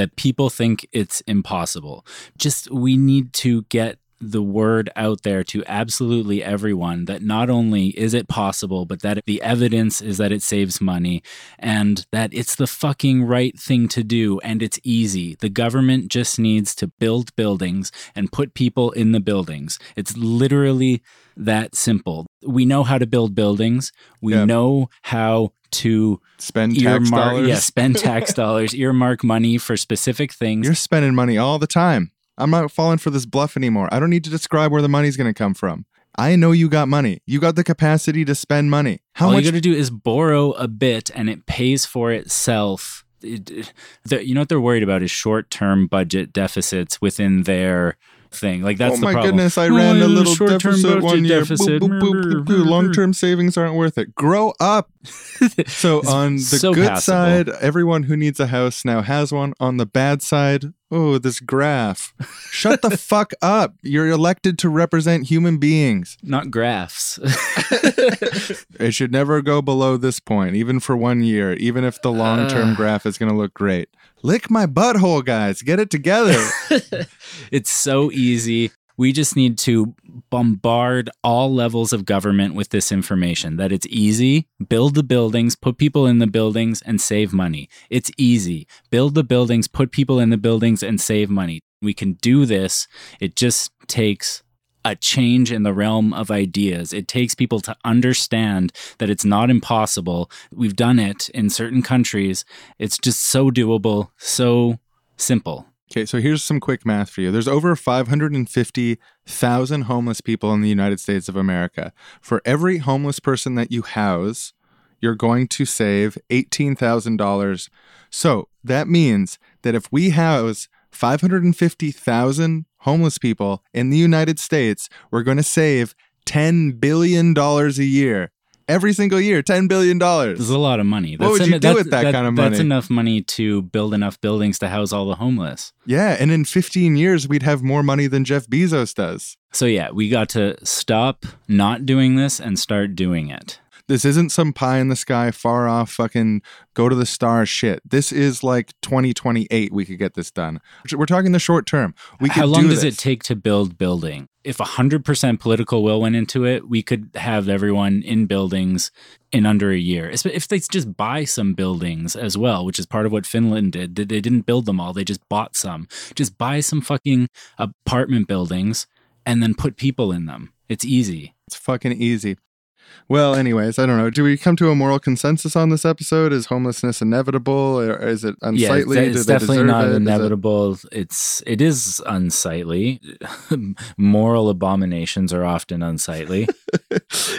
that people think it's impossible. Just we need to get the word out there to absolutely everyone that not only is it possible, but that the evidence is that it saves money and that it's the fucking right thing to do and it's easy. The government just needs to build buildings and put people in the buildings. It's literally that simple. We know how to build buildings. We Yeah. know how to spend tax dollars. Yeah, spend tax (laughs) dollars, earmark money for specific things. You're spending money all the time. I'm not falling for this bluff anymore. I don't need to describe where the money's going to come from. I know you got money. You got the capacity to spend money. How All much? you got to do is borrow a bit, and it pays for itself. It- it- the- you know what they're worried about is short-term budget deficits within their thing. Like that's oh my problem. goodness, I Oh, ran a little short-term deficit budget one year. deficit. Boop, boop, boop, boop, boop. (laughs) Long-term savings aren't worth it. Grow up. So (laughs) on the so good passable. side, everyone who needs a house now has one. On the bad side, oh, this graph. Shut the (laughs) fuck up. You're elected to represent human beings. Not graphs. (laughs) It should never go below this point, even for one year, even if the long term Ugh. graph is going to look great. Lick my butthole, guys. Get it together. it's so easy. We just need to bombard all levels of government with this information that it's easy. Build the buildings, put people in the buildings, and save money. It's easy. Build the buildings, put people in the buildings, and save money. We can do this. It just takes a change in the realm of ideas. It takes people to understand that it's not impossible. We've done it in certain countries. It's just so doable, so simple. Okay, so here's some quick math for you. There's over 550,000 homeless people in the United States of America. For every homeless person that you house, you're going to save $18,000. So that means that if we house 550,000 homeless people in the United States, we're going to save $10 billion a year. Every single year, $10 billion. There's a lot of money. What would you do with that kind of money? That's enough money to build enough buildings to house all the homeless. Yeah, and in 15 years, we'd have more money than Jeff Bezos does. So yeah, we got to stop not doing this and start doing it. This isn't some pie in the sky, far off, fucking go to the stars shit. This is like 2028. We could get this done. We're talking the short term. We could How long do does this. it take to build building? If 100% political will went into it, we could have everyone in buildings in under a year. If they just buy some buildings as well, which is part of what Finland did. They didn't build them all, they just bought some. Just buy some fucking apartment buildings and then put people in them. It's easy. It's fucking easy. Well, anyways, I don't know. Do we come to a moral consensus on this episode? Is homelessness inevitable, or is it unsightly? Yeah, it's, it's definitely not it- inevitable. It's it is unsightly. (laughs) Moral abominations are often unsightly. (laughs)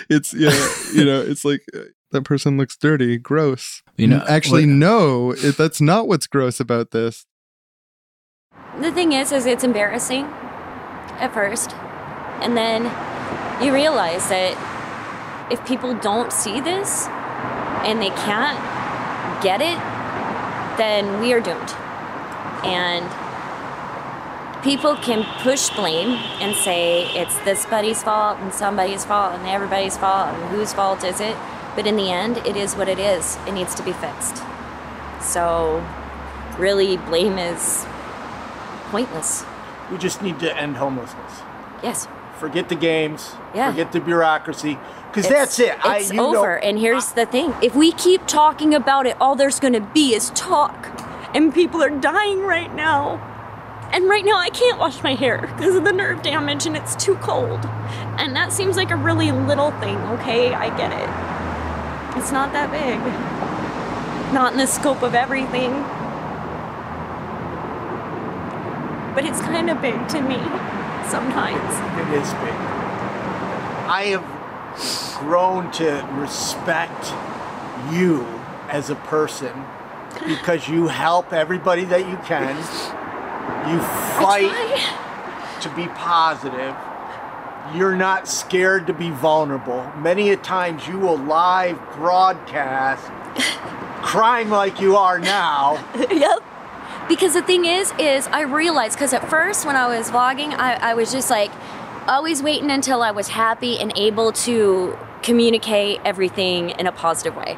it's yeah, you know, it's like uh, that person looks dirty, gross. You know, actually, what- no, it, that's not what's gross about this. The thing is, is it's embarrassing at first, and then you realize that if people don't see this and they can't get it, then we are doomed. And people can push blame and say it's this buddy's fault and somebody's fault and everybody's fault and whose fault is it? But in the end, it is what it is. It needs to be fixed. So, really, blame is pointless. We just need to end homelessness. Yes. Forget the games. Yeah. Forget the bureaucracy. Because that's it. I, It's know- over. and here's the thing: if we keep talking about it, all there's going to be is talk, and people are dying right now. And right now, I can't wash my hair because of the nerve damage, and it's too cold. And that seems like a really little thing. Okay, I get it. It's not that big. Not in the scope of everything. But it's kind of big to me sometimes. It is big. I have grown to respect you as a person because you help everybody that you can. You fight to be positive. You're not scared to be vulnerable. Many a times you will live broadcast crying like you are now. (laughs) yep. Because the thing is, is I realized because at first when I was vlogging, I, I was just like always waiting until I was happy and able to communicate everything in a positive way.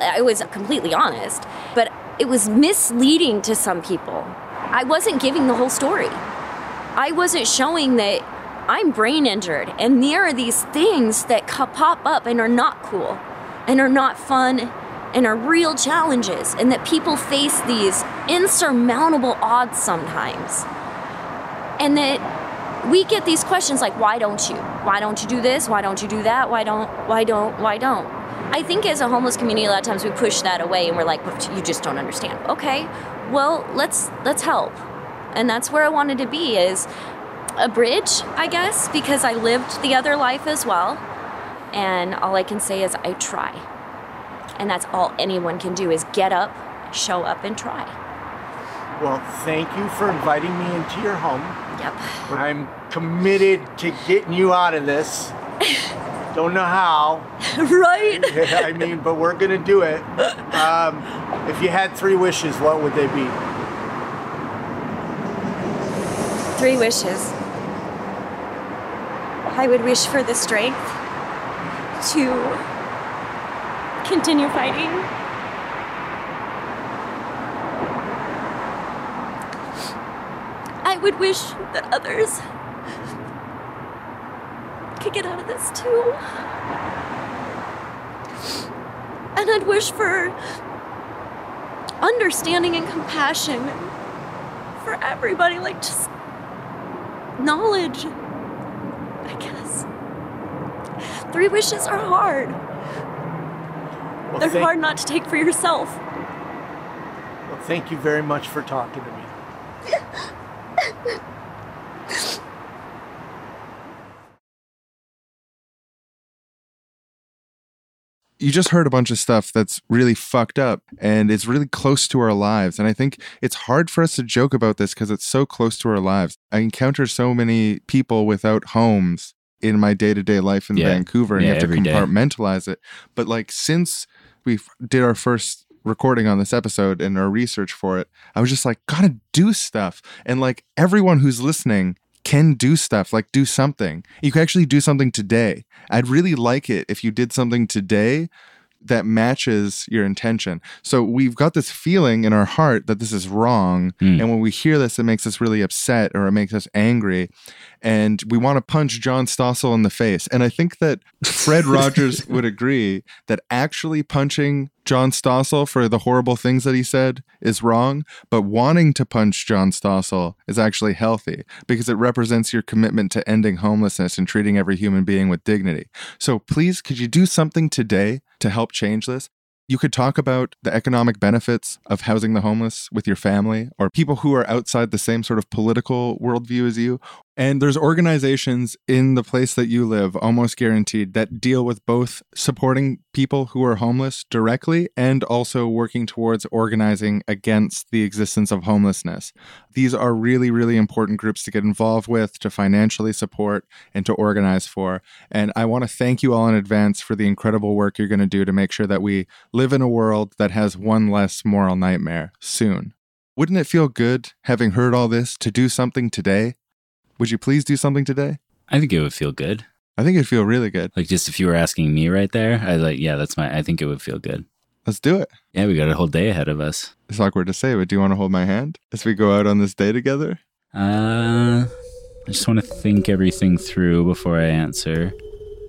I was completely honest, but it was misleading to some people. I wasn't giving the whole story. I wasn't showing that I'm brain injured and there are these things that pop up and are not cool and are not fun and are real challenges and that people face these insurmountable odds sometimes. And that we get these questions like why don't you? Why don't you do this? Why don't you do that? Why don't why don't why don't? I think as a homeless community a lot of times we push that away and we're like you just don't understand. Okay. Well, let's let's help. And that's where I wanted to be is a bridge, I guess, because I lived the other life as well. And all I can say is I try. And that's all anyone can do is get up, show up and try. Well, thank you for inviting me into your home. Yep. I'm committed to getting you out of this. (laughs) Don't know how. right? (laughs) I mean, but we're gonna do it. Um, if you had three wishes, what would they be? Three wishes. I would wish for the strength to continue fighting. Would wish that others could get out of this too. And I'd wish for understanding and compassion for everybody, like just knowledge. I guess. Three wishes are hard. Well, They're hard not to take for yourself. Well, thank you very much for talking to me. (laughs) you just heard a bunch of stuff that's really fucked up and it's really close to our lives. And I think it's hard for us to joke about this because it's so close to our lives. I encounter so many people without homes in my day to day life in Yeah. Vancouver and Yeah, you have to every day. compartmentalize it. But like since we did our first recording on this episode and our research for it, I was just like, gotta do stuff. And like everyone who's listening can do stuff, like do something. You can actually do something today. I'd really like it if you did something today that matches your intention. So we've got this feeling in our heart that this is wrong. Hmm. And when we hear this, it makes us really upset or it makes us angry. And we want to punch John Stossel in the face. And I think that Fred Rogers (laughs) would agree that actually punching John Stossel for the horrible things that he said is wrong, but wanting to punch John Stossel is actually healthy because it represents your commitment to ending homelessness and treating every human being with dignity. So please, could you do something today to help change this? You could talk about the economic benefits of housing the homeless with your family or people who are outside the same sort of political worldview as you. And there's organizations in the place that you live, almost guaranteed, that deal with both supporting people who are homeless directly and also working towards organizing against the existence of homelessness. These are really, really important groups to get involved with, to financially support, and to organize for. And I want to thank you all in advance for the incredible work you're going to do to make sure that we live in a world that has one less moral nightmare soon. Wouldn't it feel good, having heard all this, to do something today? Would you please do something today? I think it would feel good. I think it'd feel really good. Like just if you were asking me right there, I like, yeah, that's my. I think it would feel good. Let's do it. Yeah, we got a whole day ahead of us. It's awkward to say, but do you want to hold my hand as we go out on this day together? Uh, I just want to think everything through before I answer.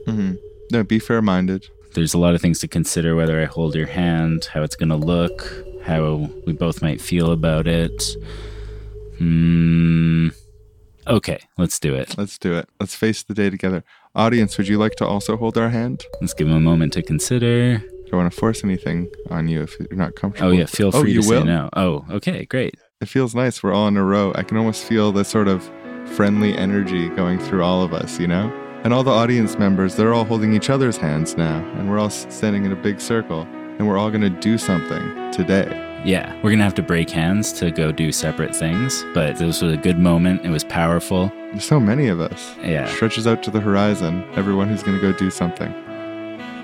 Mm-hmm. No, be fair minded. There's a lot of things to consider whether I hold your hand, how it's going to look, how we both might feel about it. Hmm. Okay, let's do it. Let's do it. Let's face the day together. Audience, would you like to also hold our hand? Let's give them a moment to consider. I don't want to force anything on you if you're not comfortable. Oh, yeah, feel Oh, free you to will? say no. Oh, okay, great. It feels nice. We're all in a row. I can almost feel the sort of friendly energy going through all of us, you know? And all the audience members, they're all holding each other's hands now. And we're all standing in a big circle. And we're all going to do something today. Yeah, we're going to have to break hands to go do separate things, but this was a good moment. It was powerful. There's so many of us. Yeah. Stretches out to the horizon. Everyone who's going to go do something.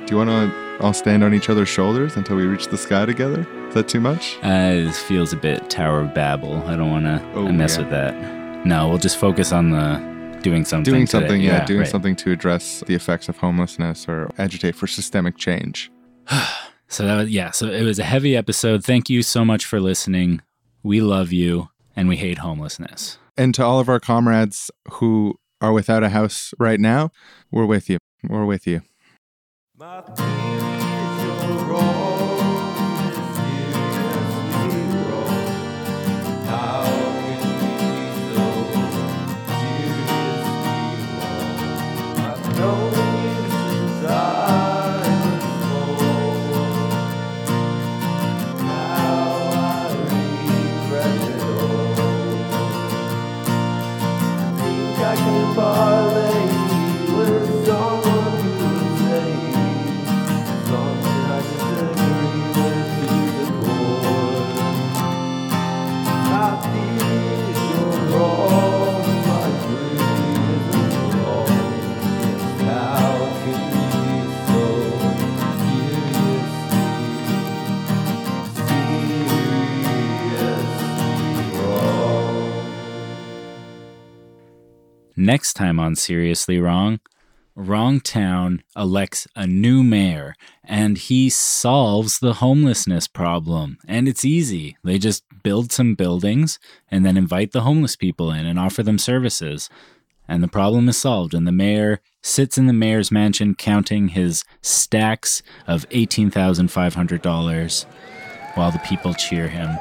Do you want to all stand on each other's shoulders until we reach the sky together? Is that too much? Uh, this feels a bit Tower of Babel. I don't want to Oh, mess yeah. with that. No, we'll just focus on the doing something. doing today. something, yeah, doing right. something to address the effects of homelessness or agitate for systemic change. (sighs) (sighs) So that was, yeah, so it was a heavy episode. Thank you so much for listening. We love you and we hate homelessness. And to all of our comrades who are without a house right now, we're with you. We're with you. No. Next time on Seriously Wrong, Wrongtown elects a new mayor and he solves the homelessness problem. And it's easy. They just build some buildings and then invite the homeless people in and offer them services. And the problem is solved. And the mayor sits in the mayor's mansion counting his stacks of $18,500 while the people cheer him.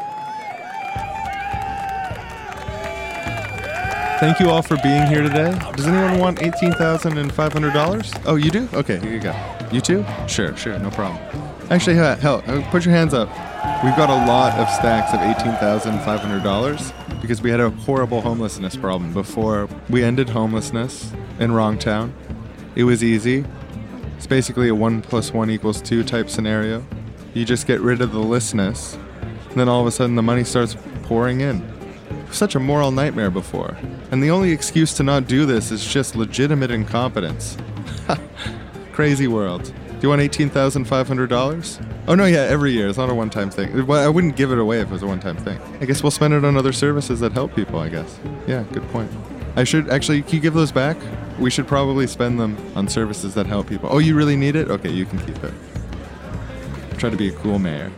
Thank you all for being here today. Does anyone want $18,500? Oh, you do? Okay, here you go. You too? Sure, sure, no problem. Actually, hell, hell, uh, put your hands up. We've got a lot of stacks of $18,500 because we had a horrible homelessness problem before we ended homelessness in Wrongtown. It was easy. It's basically a one plus one equals two type scenario. You just get rid of the listness, and then all of a sudden the money starts pouring in. Such a moral nightmare before. And the only excuse to not do this is just legitimate incompetence. (laughs) Crazy world. Do you want $18,500? Oh, no, yeah, every year. It's not a one time thing. Well, I wouldn't give it away if it was a one time thing. I guess we'll spend it on other services that help people, I guess. Yeah, good point. I should actually, can you give those back? We should probably spend them on services that help people. Oh, you really need it? Okay, you can keep it. Try to be a cool mayor.